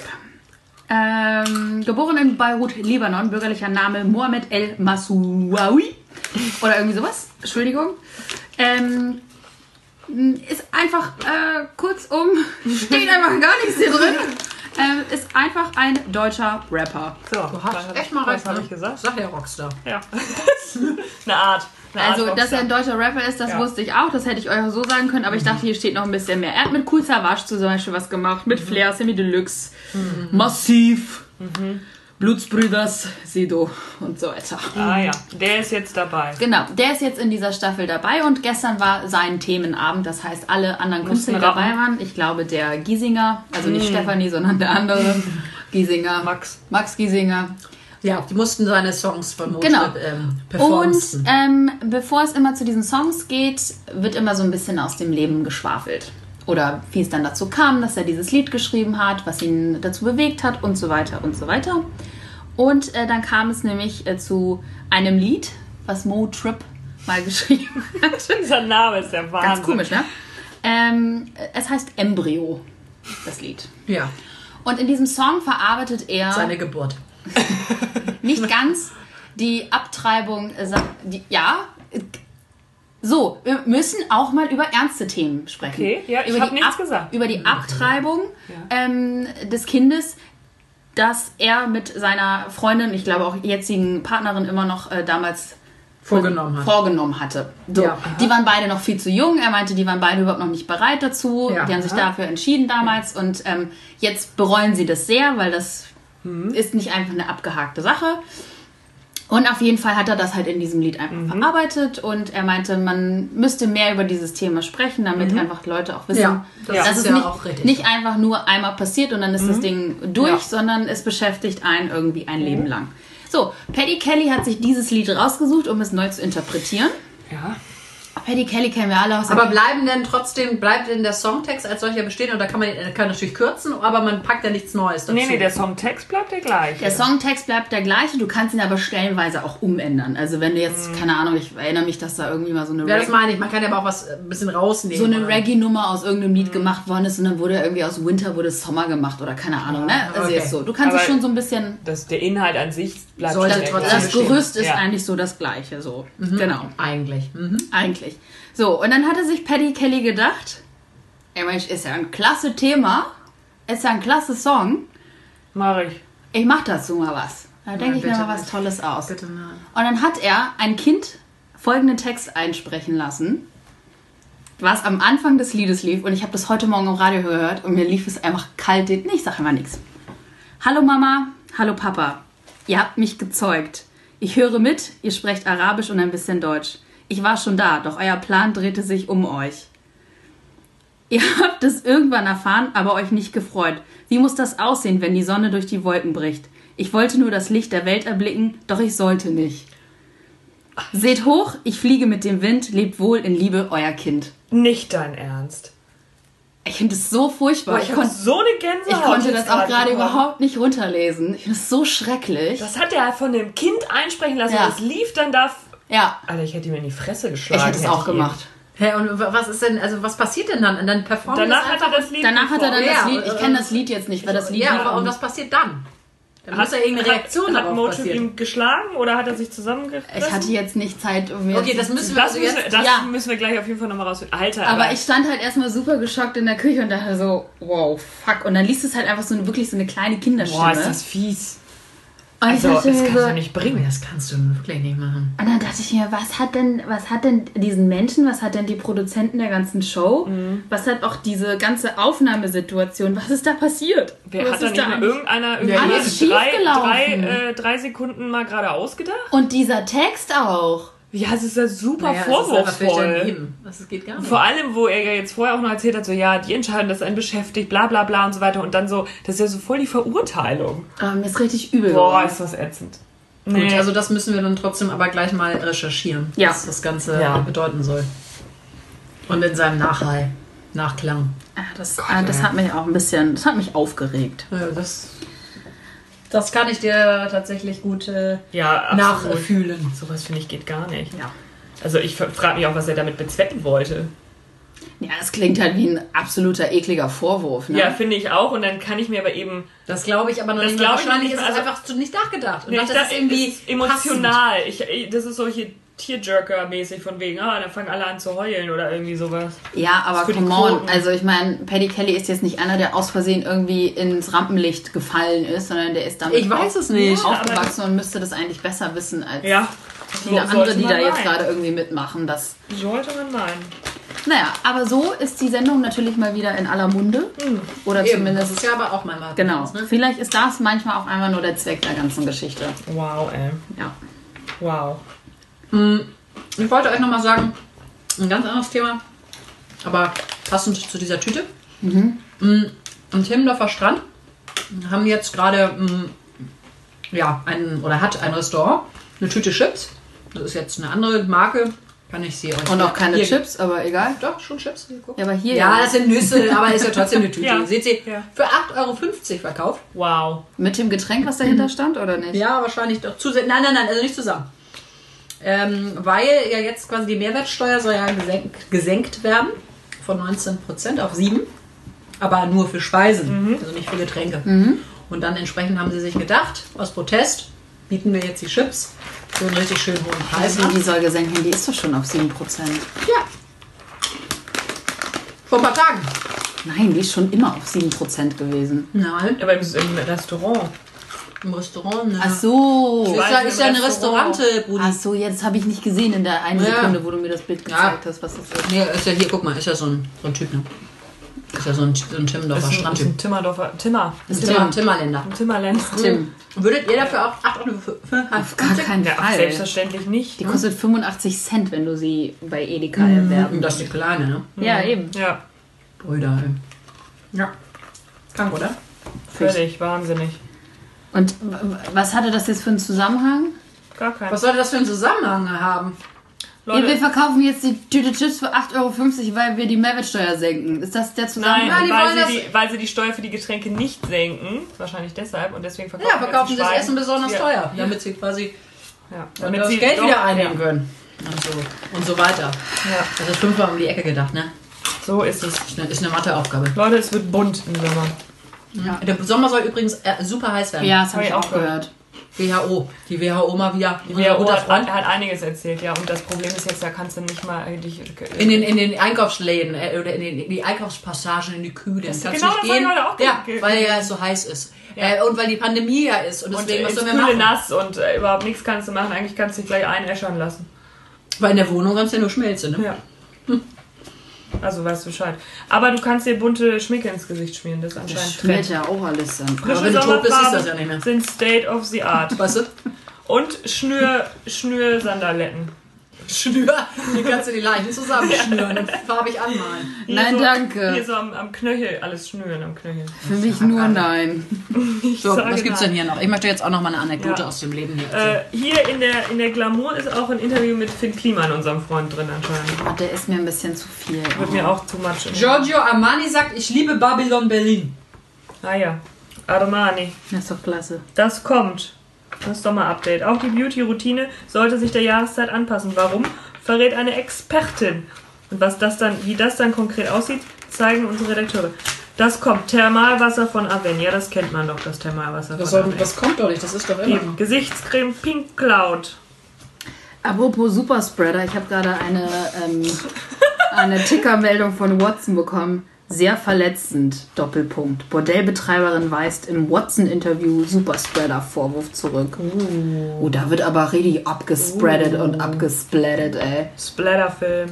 S3: Ähm, geboren in Beirut, Libanon, bürgerlicher Name Mohamed El Masouawi. Oder irgendwie sowas. Entschuldigung. Ähm, ist einfach, äh, kurzum, (laughs) steht einfach gar nichts hier drin. Ähm, ist einfach ein deutscher Rapper.
S4: So,
S2: Du hast echt mal
S4: was
S2: recht,
S4: habe
S2: ne?
S4: ich gesagt?
S2: Sag ja Rockstar.
S4: Ja. (laughs) eine Art. Eine Art
S3: Also, dass
S4: Rockstar.
S3: er ein deutscher Rapper ist, das
S4: Ja.
S3: wusste ich auch. Das hätte ich euch auch so sagen können. Aber ich dachte, hier steht noch ein bisschen mehr. Er hat mit Cool Savage zum Beispiel was gemacht. Mit Flair, Semi Deluxe, Massiv, Blutsbrüders, Sido und so weiter.
S4: Ah ja, der ist jetzt dabei.
S3: Genau, der ist jetzt in dieser Staffel dabei und gestern war sein Themenabend. Das heißt, alle anderen Künstler, die dabei waren, ich glaube, der Giesinger, also nicht Stefanie, sondern der andere, (laughs) Giesinger,
S4: Max.
S3: Max Giesinger,
S2: Ja, die mussten seine Songs von Motrip
S3: Genau.
S2: ähm,
S3: Und
S2: performen.
S3: ähm, bevor es immer zu diesen Songs geht, wird immer so ein bisschen aus dem Leben geschwafelt. Oder wie es dann dazu kam, dass er dieses Lied geschrieben hat, was ihn dazu bewegt hat und so weiter und so weiter. Und äh, dann kam es nämlich äh, zu einem Lied, was Mo Trip mal (laughs) geschrieben hat.
S4: Dieser Name ist der Wahnsinn.
S3: Ganz komisch, ne? Ähm, es heißt Embryo, das Lied.
S2: ja,
S3: Und in diesem Song verarbeitet er
S2: seine Geburt.
S3: nicht ganz die Abtreibung, äh, die, ja. So, wir müssen auch mal über ernste Themen sprechen.
S4: Okay, ja, ich
S3: Über
S4: hab
S3: die
S4: nichts gesagt.
S3: Über die Abtreibung
S4: Ja.
S3: ähm, des Kindes, das er mit seiner Freundin, ich glaube auch jetzigen Partnerin immer noch äh, damals
S2: Vorgenommen hat.
S3: vorgenommen hatte. So,
S2: Ja.
S3: die waren beide noch viel zu jung. Er meinte, die waren beide überhaupt noch nicht bereit dazu.
S2: Ja.
S3: Die haben sich dafür entschieden damals und ähm, jetzt bereuen sie das sehr, weil das
S2: Mhm.
S3: ist nicht einfach eine abgehakte Sache. Und auf jeden Fall hat er das halt in diesem Lied einfach
S2: Mhm.
S3: verarbeitet und er meinte, man müsste mehr über dieses Thema sprechen, damit einfach Leute auch wissen,
S2: Mhm. Ja, das
S3: dass
S2: ist
S3: es
S2: ja
S3: nicht,
S2: auch richtig
S3: nicht.
S2: Mhm.
S3: einfach nur einmal passiert und dann ist das Ding durch,
S4: Ja.
S3: sondern es beschäftigt einen irgendwie ein
S2: Mhm.
S3: Leben lang. So, Paddy Kelly hat sich dieses Lied rausgesucht, um es neu zu interpretieren.
S4: Ja.
S3: Paddy Kelly kennen wir alle aus
S2: Aber bleiben denn trotzdem, bleibt denn der Songtext als solcher bestehen? Da kann man kann natürlich kürzen, aber man packt ja nichts Neues dazu.
S4: Nee, nee, der Songtext bleibt der gleiche.
S3: Der Songtext bleibt der gleiche, du kannst ihn aber stellenweise auch umändern. Also wenn du jetzt, keine Ahnung, ich erinnere mich, dass da irgendwie mal so eine,
S2: Mhm. Ja, das
S3: Reggae-
S2: meine ich. Man kann ja aber auch was äh, ein bisschen rausnehmen.
S3: so eine
S2: oder?
S3: Reggae-Nummer aus irgendeinem
S2: Mhm.
S3: Lied gemacht worden ist und dann wurde irgendwie aus Winter wurde Sommer gemacht oder keine Ahnung, ne? Also
S2: okay.
S3: ist so. Du kannst es
S4: Aber-
S3: schon so ein bisschen,
S4: das, der Inhalt an sich bleibt
S2: Sollte trotzdem
S4: gleiche.
S3: das. Gerüst ist
S4: Ja.
S3: eigentlich so das gleiche, so. Genau.
S2: Eigentlich. Mhm.
S3: Eigentlich. So, und dann hatte sich Paddy Kelly gedacht, ey Mensch, ist ja ein klasse Thema, ist ja ein klasse Song,
S4: Mach ich.
S3: ich mach dazu mal was. Da denke ich mir mal was
S2: nicht.
S3: Tolles aus.
S2: Bitte nein.
S3: Und dann hat er ein Kind folgenden Text einsprechen lassen, was am Anfang des Liedes lief. Und ich habe das heute Morgen im Radio gehört und mir lief es einfach kalt. Nee, ich sage immer nichts. Hallo Mama, hallo Papa. Ihr habt mich gezeugt. Ich höre mit, ihr sprecht Arabisch und ein bisschen Deutsch. Ich war schon da, doch euer Plan drehte sich um euch. Ihr (laughs) habt es irgendwann erfahren, aber euch nicht gefreut. Wie muss das aussehen, wenn die Sonne durch die Wolken bricht? Ich wollte nur das Licht der Welt erblicken, doch ich sollte nicht. Seht hoch, ich fliege mit dem Wind, lebt wohl in Liebe, euer Kind.
S4: Nicht dein Ernst.
S3: Ich finde es so furchtbar.
S4: Boah,
S3: ich,
S4: ich, hab
S3: kon
S4: so eine Gänsehaut.
S3: ich konnte das auch gerade überhaupt nicht runterlesen. Ich finde es so schrecklich.
S4: Das hat er von dem Kind einsprechen lassen.
S3: Ja.
S4: Das lief dann da.
S3: Ja,
S4: Alter, ich hätte ihm in die Fresse geschlagen.
S3: ich hätte es auch gemacht.
S2: Hä, und wa- was ist denn, also was passiert denn dann? Und dann performt
S4: Danach hat er das Lied
S3: Danach hat er dann das Lied, ich
S2: äh,
S3: kenne das Lied jetzt nicht, weil das Lied
S2: Ja, aber und was passiert dann? Da muss ja irgendeine Reaktion
S4: hat, hat
S2: passieren.
S4: ihn geschlagen oder hat er sich zusammengerissen?
S3: Ich hatte jetzt nicht Zeit, um mir
S2: Okay, das müssen wir
S4: das,
S2: also
S4: müssen wir,
S2: jetzt...
S4: das
S3: ja.
S4: müssen wir gleich auf jeden Fall nochmal rausfinden. Alter,
S3: Aber ich stand halt erstmal super geschockt in der Küche und dachte so, wow, fuck. Und dann liest es halt einfach so eine, wirklich so eine kleine Kinderstimme.
S4: Boah, ist das fies. Also,
S3: dachte
S4: das
S3: mir
S4: kannst
S3: so,
S4: du nicht bringen.
S2: Das kannst du wirklich nicht machen.
S3: und dann dachte ich mir, was hat denn, was hat denn diesen Menschen, was hat denn die Produzenten der ganzen Show,
S4: Mhm.
S3: was hat auch diese ganze Aufnahmesituation, was ist da passiert?
S4: Wer
S3: was
S4: hat da
S3: ist
S4: nicht mal irgendeiner
S2: Ja,
S4: irgendwie
S3: alles
S4: drei, drei, äh, drei Sekunden mal gerade ausgedacht?
S3: Und dieser Text auch.
S4: Ja, es ist ja super
S2: Naja, es ist einfach völlig
S4: vorwurfsvoll.
S2: daneben. Das geht gar nicht.
S4: Vor allem, wo er ja jetzt vorher auch noch erzählt hat, so ja, die entscheiden, dass einen beschäftigt, bla bla bla und so weiter. Und dann so, das ist ja so voll die Verurteilung.
S3: Ah, mir ist richtig übel
S4: Boah,
S3: geworden.
S4: ist das ätzend.
S2: Gut,
S4: Nee.
S2: also das müssen wir dann trotzdem aber gleich mal recherchieren,
S3: Ja.
S2: was das Ganze
S4: Ja.
S2: bedeuten soll. Und in seinem Nachhall, Nachklang.
S3: Ah, das, ah, das hat mich auch ein bisschen, das hat mich aufgeregt.
S2: Ja, das, das kann ich dir tatsächlich gut äh,
S4: ja,
S2: nachfühlen.
S4: Sowas finde ich geht gar nicht.
S3: Ja.
S4: Also ich frage mich auch, was er damit bezwecken wollte.
S3: Ja, das klingt halt wie ein absoluter ekliger Vorwurf. Ne?
S4: Ja, finde ich auch. Und dann kann ich mir aber eben
S2: Das glaube ich aber noch
S4: Das
S2: nicht.
S4: ich
S2: Wahrscheinlich
S4: noch
S2: ist
S4: nicht
S2: es
S4: mehr.
S2: einfach zu nicht nachgedacht. Und
S4: Nee,
S2: das
S4: ich
S2: ist
S4: dachte,
S2: irgendwie
S4: ist emotional. Ich, ich- das ist solche Tearjerker-mäßig von wegen, ah, dann fangen alle an zu heulen oder irgendwie sowas.
S3: Ja, aber come on.
S4: Quoten.
S3: Also ich meine, Paddy Kelly ist jetzt nicht einer, der aus Versehen irgendwie ins Rampenlicht gefallen ist, sondern der ist damit
S2: Ich weiß es nicht.
S3: aufgewachsen und müsste das eigentlich besser wissen als
S4: Ja.
S3: viele
S4: so-
S3: andere, die da jetzt
S4: meinen.
S3: gerade irgendwie mitmachen. Das
S4: Sollte man meinen.
S3: naja, aber so ist die Sendung natürlich mal wieder in aller Munde. Oder
S2: Eben, das
S3: zumindest.
S2: ist ja aber auch mal
S3: Genau.
S2: Ne?
S3: Vielleicht ist das manchmal auch einfach nur der Zweck der ganzen Geschichte.
S4: Wow, ey.
S3: Ja.
S4: Wow.
S2: Ich wollte euch nochmal sagen, ein ganz anderes Thema, aber passend zu dieser Tüte. Mhm. Am Timmendorfer Strand haben jetzt gerade mm, ja, ein, oder hat ein Restaurant eine Tüte Chips. Das ist jetzt eine andere Marke. Kann ich sie euch
S3: Und auch keine
S2: hier-
S3: Chips, aber egal.
S2: Doch, schon Chips.
S3: Ja, aber hier.
S2: Ja, das sind Nüsse, aber ist ja trotzdem eine Tüte. (laughs)
S4: Ja.
S2: Seht ihr,
S4: Ja.
S2: für 8,50 Euro verkauft.
S4: Wow.
S3: Mit dem Getränk, was dahinter stand, oder nicht?
S2: Ja, wahrscheinlich doch zusätzlich. Nein, nein, nein, also nicht zusammen. Ähm, weil ja jetzt quasi die Mehrwertsteuer soll ja gesenkt, gesenkt werden von 19% auf 7%. Aber nur für Speisen, also nicht für Getränke. Und dann entsprechend haben sie sich gedacht, aus Protest bieten wir jetzt die Chips für einen richtig schön hohen Preis
S3: Also
S2: an.
S3: die soll gesenkt werden, die ist doch schon auf 7%.
S2: Ja. Vor ein paar Tagen.
S3: Nein, die ist schon immer auf 7% gewesen.
S2: Nein,
S4: Aber im, im Restaurant.
S2: Im Restaurant. Ne?
S3: Ach so.
S2: Ist ja, ist ja eine
S4: Restaurant.
S2: Restaurante, Brudi.
S3: Ach so, jetzt habe ich nicht gesehen in der einen
S2: Ja.
S3: Sekunde, wo du mir das Bild gezeigt hast, was das ist.
S2: Nee, ist ja hier, guck mal, ist ja so ein, so ein Typ, ne? Ist ja so ein, so ein Timmendorfer
S4: Das ist ein, ist Timmerdorfer. Timmer.
S2: Ein Timmer, Timmerländer.
S4: Ein Timmerland.
S3: Tim,
S2: Würdet ihr dafür auch 8 Euro
S3: auf gar keinen
S4: Ja,
S3: Fall.
S4: selbstverständlich nicht.
S3: Die kostet 85 Cent, wenn du sie bei Edeka erwerben.
S2: Das ist die kleine, ne?
S3: Ja, eben.
S4: Ja,
S2: Brüder, ey. Ja. Krank, oder?
S4: völlig wahnsinnig.
S3: Und was hatte das jetzt für einen Zusammenhang?
S4: Gar kein.
S2: Was sollte das für einen Zusammenhang haben?
S3: Ja, wir
S4: Leute,
S3: verkaufen jetzt die Tüte Chips für 8,50 Euro, weil wir die Mehrwertsteuer senken. Ist das der
S4: nein,
S3: Zusammenhang?
S2: Nein, die
S4: weil, sie die, weil sie die Steuer für die Getränke nicht senken. Wahrscheinlich deshalb. Und deswegen verkaufen
S2: Ja, verkaufen sie das Essen besonders
S4: Ja.
S2: teuer, damit sie quasi
S4: Ja.
S2: damit
S4: Damit
S2: das Geld
S4: doch-
S2: wieder einnehmen
S4: ja.
S2: können. Und so, und so weiter.
S4: Ja,
S2: Das ist fünfmal um die Ecke gedacht, ne?
S4: so ist es.
S2: Ist eine, ist eine Matheaufgabe.
S4: Leute, es wird bunt im Sommer.
S3: Ja,
S2: Der Sommer soll übrigens äh, super heiß werden.
S3: ja das habe
S4: Hab
S3: ich auch gehört.
S2: WHO. Die WHO mal wieder.
S4: Die WHO hat, hat einiges erzählt, ja. Und das Problem ist jetzt, da kannst du nicht mal dich.
S2: In den, in den Einkaufsläden äh, oder in, den, in die Einkaufspassagen, in die Kühe,
S4: Das-
S2: kannst
S4: genau
S2: du
S4: das
S2: nicht
S4: ich
S2: gehen.
S4: heute auch
S2: ja, weil ja es so heiß ist. Äh, und weil die Pandemie ja ist. Und
S4: und
S2: deswegen, was
S4: ins
S2: sollen wir
S4: Kühle
S2: machen?
S4: nass und äh, überhaupt nichts kannst du machen. Eigentlich kannst du dich gleich einäschern lassen.
S2: Weil in der Wohnung kannst du ja nur schmelzen. Ne?
S4: Ja. Also weißt du Bescheid. Aber du kannst dir bunte Schminke ins Gesicht schmieren, das ist
S3: Das
S4: anscheinend
S3: schmilzt
S4: Trend.
S3: ja auch alles dann.
S2: Aber wenn du tot bist, ist das ja nicht mehr.
S4: sind State of the Art.
S2: Weißt du?
S4: Und Schnür, Schnürsandaletten.
S2: Schnür, hier kannst du die Leichen zusammenschnüren und farbig anmalen.
S4: Hier
S3: Nein,
S4: so,
S3: danke.
S4: Hier so am, am Knöchel, alles schnüren am Knöchel.
S3: Für mich nur nein.
S2: So,
S4: sage
S2: was gibt's
S4: nein.
S2: denn hier noch? Ich möchte jetzt auch noch mal eine Anekdote
S4: Ja.
S2: aus dem Leben hier.
S4: Äh, hier in der, in der Glamour ist auch ein Interview mit Finn Kliman, unserem Freund, drin anscheinend.
S3: Oh, der ist mir ein bisschen zu viel.
S4: Wird mir auch too much.
S2: Giorgio Armani sagt, ich liebe Babylon Berlin.
S4: Ah ja, Armani.
S3: Das ist doch klasse.
S4: Das kommt. Das Sommer-Update. Auch die Beauty-Routine sollte sich der Jahreszeit anpassen. Warum? Verrät eine Expertin. Und was das dann, wie das dann konkret aussieht, zeigen unsere Redakteure. Das kommt Thermalwasser von Avenia. Das kennt man doch, das Thermalwasser
S2: Das,
S4: von
S2: soll,
S4: Avenia.
S2: das kommt doch nicht, das ist doch immer.
S4: Eben. Gesichtscreme Pink Cloud.
S3: Apropos Superspreader, ich habe gerade eine, ähm, eine Tickermeldung von Watson bekommen. Sehr verletzend, Doppelpunkt. Bordellbetreiberin weist im Watson-Interview Superspreader-Vorwurf zurück. Oh, da wird aber richtig abgespreadet und abgesplattet, ey.
S4: Splatterfilm.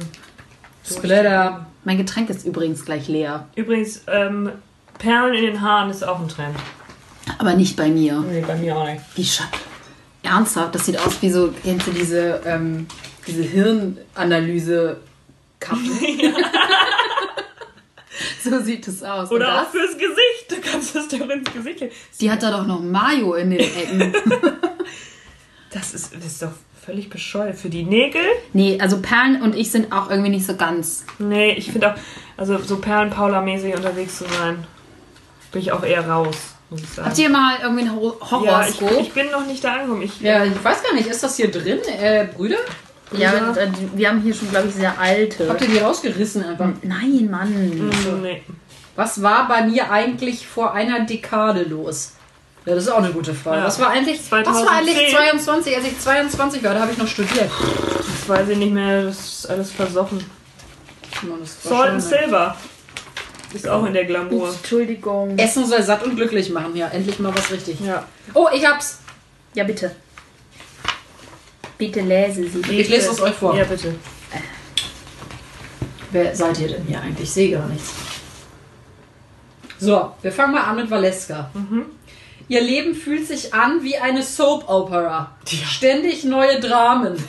S2: Splatter.
S3: Mein Getränk ist übrigens gleich leer.
S4: Übrigens, ähm, Perlen in den Haaren ist auch ein Trend.
S3: Aber nicht bei mir.
S4: Nee, bei mir auch nicht.
S3: Wie scha Ernsthaft, das sieht aus wie so, kennst du diese, ähm, diese Hirnanalyse-Kappen? (laughs) (laughs) (laughs) so sieht es aus.
S4: Oder auch fürs Gesicht. Du kannst das doch ins Gesicht legen.
S3: die hat da doch noch Mayo in den Ecken. (laughs)
S4: Das ist, das ist doch völlig bescheuert. Für die Nägel?
S3: nee, also Perlen und ich sind auch irgendwie nicht so ganz.
S4: Nee, ich finde auch, also so Perlen-Paula-mäßig unterwegs zu sein, bin ich auch eher raus, muss ich sagen.
S3: Habt ihr mal irgendwie ein Hor
S4: ja, ich,
S3: Horoskop?
S4: ich bin noch nicht da angekommen. Ich,
S2: Ja, ich weiß gar nicht, ist das hier drin, äh, Brüder?
S3: Ja, äh, die- wir haben hier schon, glaube ich, sehr alte.
S2: Habt ihr die rausgerissen einfach?
S3: Nein, Mann.
S4: Nee.
S2: Was war bei mir eigentlich vor einer Dekade los? Ja, das ist auch eine gute Frage.
S4: Ja.
S2: Was war eigentlich, was war
S4: 2010?
S2: eigentlich 22? Als ich 22 war, da habe ich noch studiert.
S4: Das weiß ich nicht mehr, das ist alles versoffen.
S2: Mann,
S4: Salt and Silver ist auch in der Glamour.
S3: Entschuldigung.
S2: Essen soll satt und glücklich machen. Ja, endlich mal was richtig.
S4: Ja.
S2: Oh, ich hab's.
S3: Ja, bitte. Bitte lese sie.
S2: Ich lese es euch vor.
S4: Ja, bitte.
S2: Wer seid ihr denn hier eigentlich? Ich sehe gar nichts. So, wir fangen mal an mit Valeska. Ihr Leben fühlt sich an wie eine Soap-Opera. Ständig neue Dramen.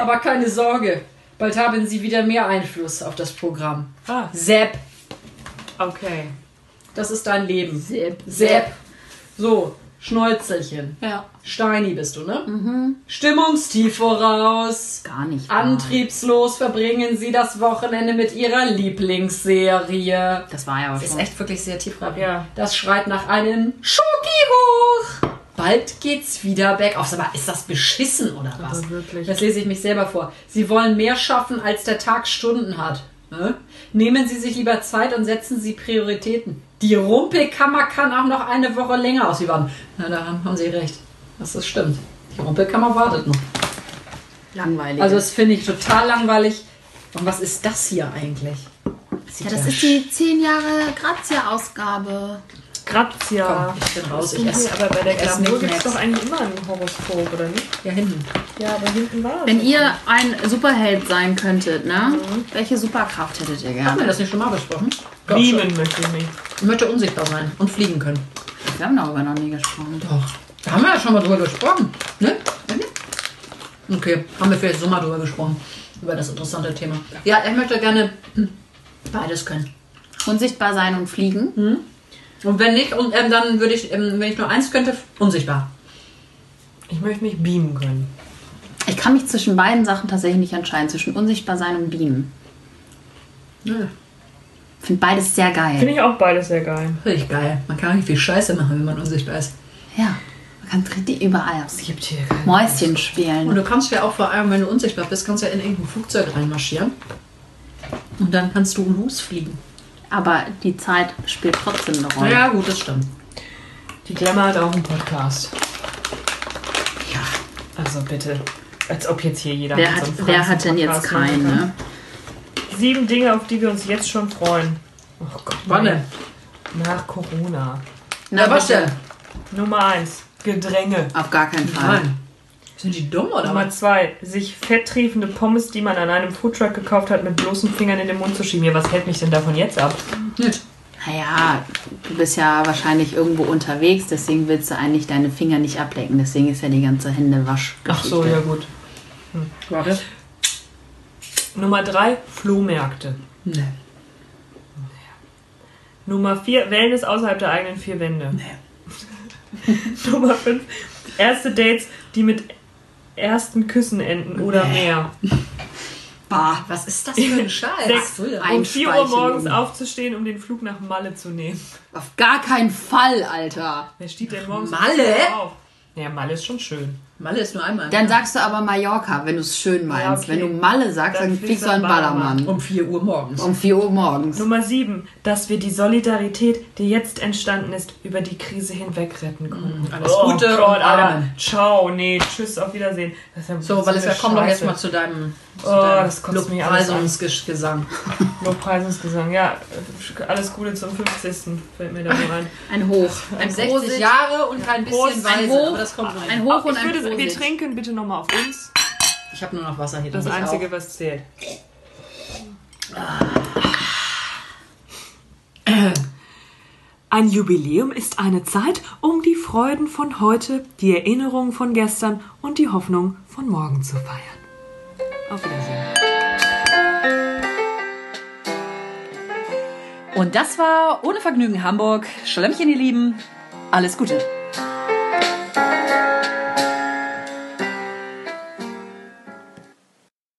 S2: Aber keine Sorge, bald haben sie wieder mehr Einfluss auf das Programm.
S4: Ah,
S2: Sepp,
S4: okay.
S2: das ist dein Leben.
S3: Sepp.
S2: Sepp. So, Schnäuzelchen.
S3: Ja.
S2: Steini bist du, ne? Stimmungstief voraus.
S3: Gar nicht.
S2: Antriebslos verbringen sie das Wochenende mit ihrer Lieblingsserie.
S3: Das war ja aber
S2: Das ist
S3: schon.
S2: echt wirklich sehr tiefgreifend.
S4: Ja.
S2: Das schreit nach einem Schoki hoch. Bald geht's wieder bergauf. Aber ist das beschissen oder was?
S4: Aber wirklich.
S2: Das lese ich mich selber vor. Sie wollen mehr schaffen, als der Tag Stunden hat. Ne? Nehmen Sie sich lieber Zeit und setzen Sie Prioritäten. Die Rumpelkammer kann auch noch eine Woche länger aus. Sie waren. Na, da haben Sie recht. Das ist stimmt. Die Rumpelkammer wartet noch.
S3: langweilig.
S2: Also das finde ich total langweilig. Und was ist das hier eigentlich?
S3: ja, das ist die 10 Jahre Grazia-Ausgabe.
S4: Grazia.
S2: Komm, ich bin raus. Ich esse.
S4: aber bei der Glamour gibt es doch eigentlich immer ein Horoskop, oder nicht?
S2: Ja, hinten.
S4: Ja, aber hinten war es.
S3: Wenn ihr ein Superheld sein könntet, ne? Welche Superkraft hättet ihr
S2: Haben wir
S3: gerne?
S2: das nicht schon mal besprochen?
S4: Beamen möchte ich nicht.
S2: Ich möchte unsichtbar sein und fliegen können.
S3: Wir haben darüber noch nie gesprochen.
S2: Doch. Da haben wir ja schon mal drüber gesprochen. Ne? Okay, haben wir vielleicht so mal drüber gesprochen. Über das interessante Thema. Ja, ich möchte gerne beides können.
S3: Unsichtbar sein und fliegen.
S2: Und wenn nicht, und, ähm, dann würde ich, ähm, wenn ich nur eins könnte, unsichtbar.
S4: Ich möchte mich beamen können.
S3: Ich kann mich zwischen beiden Sachen tatsächlich nicht entscheiden. Zwischen unsichtbar sein und beamen.
S2: Ja,
S3: Ich finde beides sehr geil.
S4: Finde ich auch beides sehr geil.
S2: richtig geil. Man kann richtig viel Scheiße machen, wenn man unsichtbar ist.
S3: Ja. Man kann richtig überall aufs
S4: Gibt hier.
S3: Mäuschen
S2: Und
S3: spielen.
S2: du kannst ja auch vor allem, wenn du unsichtbar bist, kannst du ja in irgendein Flugzeug reinmarschieren. Und dann kannst du losfliegen.
S3: Aber die Zeit spielt trotzdem eine Rolle.
S2: Ja, gut, das stimmt.
S4: Die Glamour hat auch einen Podcast.
S2: Ja.
S4: Also bitte. Als ob jetzt hier jeder
S3: Wer
S4: mit
S3: hat,
S4: so
S3: wer hat denn jetzt keinen, ne?
S4: Sieben Dinge, auf die wir uns jetzt schon freuen. Oh Gott.
S2: Wann?
S4: Nach Corona.
S2: Na, was
S3: bitte.
S2: denn?
S4: Nummer eins. Gedränge.
S3: Auf gar keinen Fall.
S2: Nein. Sind die dumm oder
S4: Nummer
S2: was?
S4: zwei. Sich fetttriefende Pommes, die man an einem Foodtruck gekauft hat, mit bloßen Fingern in den Mund zu schieben. Ja, was hält mich denn davon jetzt ab?
S2: Nicht.
S3: Naja, du bist ja wahrscheinlich irgendwo unterwegs, deswegen willst du eigentlich deine Finger nicht ablecken. Deswegen ist ja die ganze Händewasch.
S4: Ach so, ja gut.
S2: Warte.
S4: Nummer drei. Flohmärkte.
S2: Nee.
S4: Nummer vier. Wellness außerhalb der eigenen vier Wände.
S2: Nee. (laughs)
S4: Nummer 5. Erste Dates, die mit ersten Küssen enden oder mehr. (laughs)
S2: Bah, was ist das für ein (laughs) Scheiß?
S4: Sechs. Um 4 Uhr morgens aufzustehen, um den Flug nach Malle zu nehmen.
S3: Auf gar keinen Fall, Alter.
S4: Wer steht denn morgens
S2: Malle?
S4: 4 Uhr auf? Ja, Malle ist schon schön.
S2: Malle ist nur einmal.
S3: Dann
S2: Jahr.
S3: sagst du aber Mallorca, wenn du es schön meinst.
S4: Ja, okay.
S3: Wenn du Malle sagst,
S4: Dann
S3: dann,
S4: fliegst du
S3: an
S4: an Ballermann.
S3: Ballermann.
S2: um 4 Uhr morgens.
S3: Um 4 Uhr morgens.
S4: Nummer sieben, dass wir die Solidarität, die jetzt entstanden ist, über die Krise hinweg retten konnten.
S2: alles
S4: oh
S2: Gute
S4: Gott,
S2: und
S4: Alter.
S2: Amen.
S4: Ciao, nee, tschüss, auf Wiedersehen. Das ist ja
S2: So, Vanessa,
S4: eine
S2: komm doch jetzt mal zu deinem, zu
S4: Oh,
S2: deinem
S4: das kotzt mich alles an.
S2: Lobpreisungsgesang. (laughs)
S4: Lobpreisungsgesang. Ja, alles Gute zum 50. fällt mir da nur ein.
S3: Ein Hoch. Ein
S2: 60
S3: Prosit.
S2: Jahre und kein bisschen
S4: Prost.
S2: Weise,
S3: Ein Hoch.
S2: aber das kommt.
S3: Ein Hoch und ein
S4: sagen, wir trinken bitte nochmal auf uns.
S2: Ich habe nur noch Wasser hier.
S4: Das Einzige,
S2: auch.
S4: was zählt. Ein Jubiläum ist eine Zeit, um die Freuden von heute, die Erinnerungen von gestern und die Hoffnung von morgen zu feiern. Auf Wiedersehen.
S1: Und das war Ohne Vergnügen Hamburg. Schlemmchen, ihr Lieben. Alles Gute.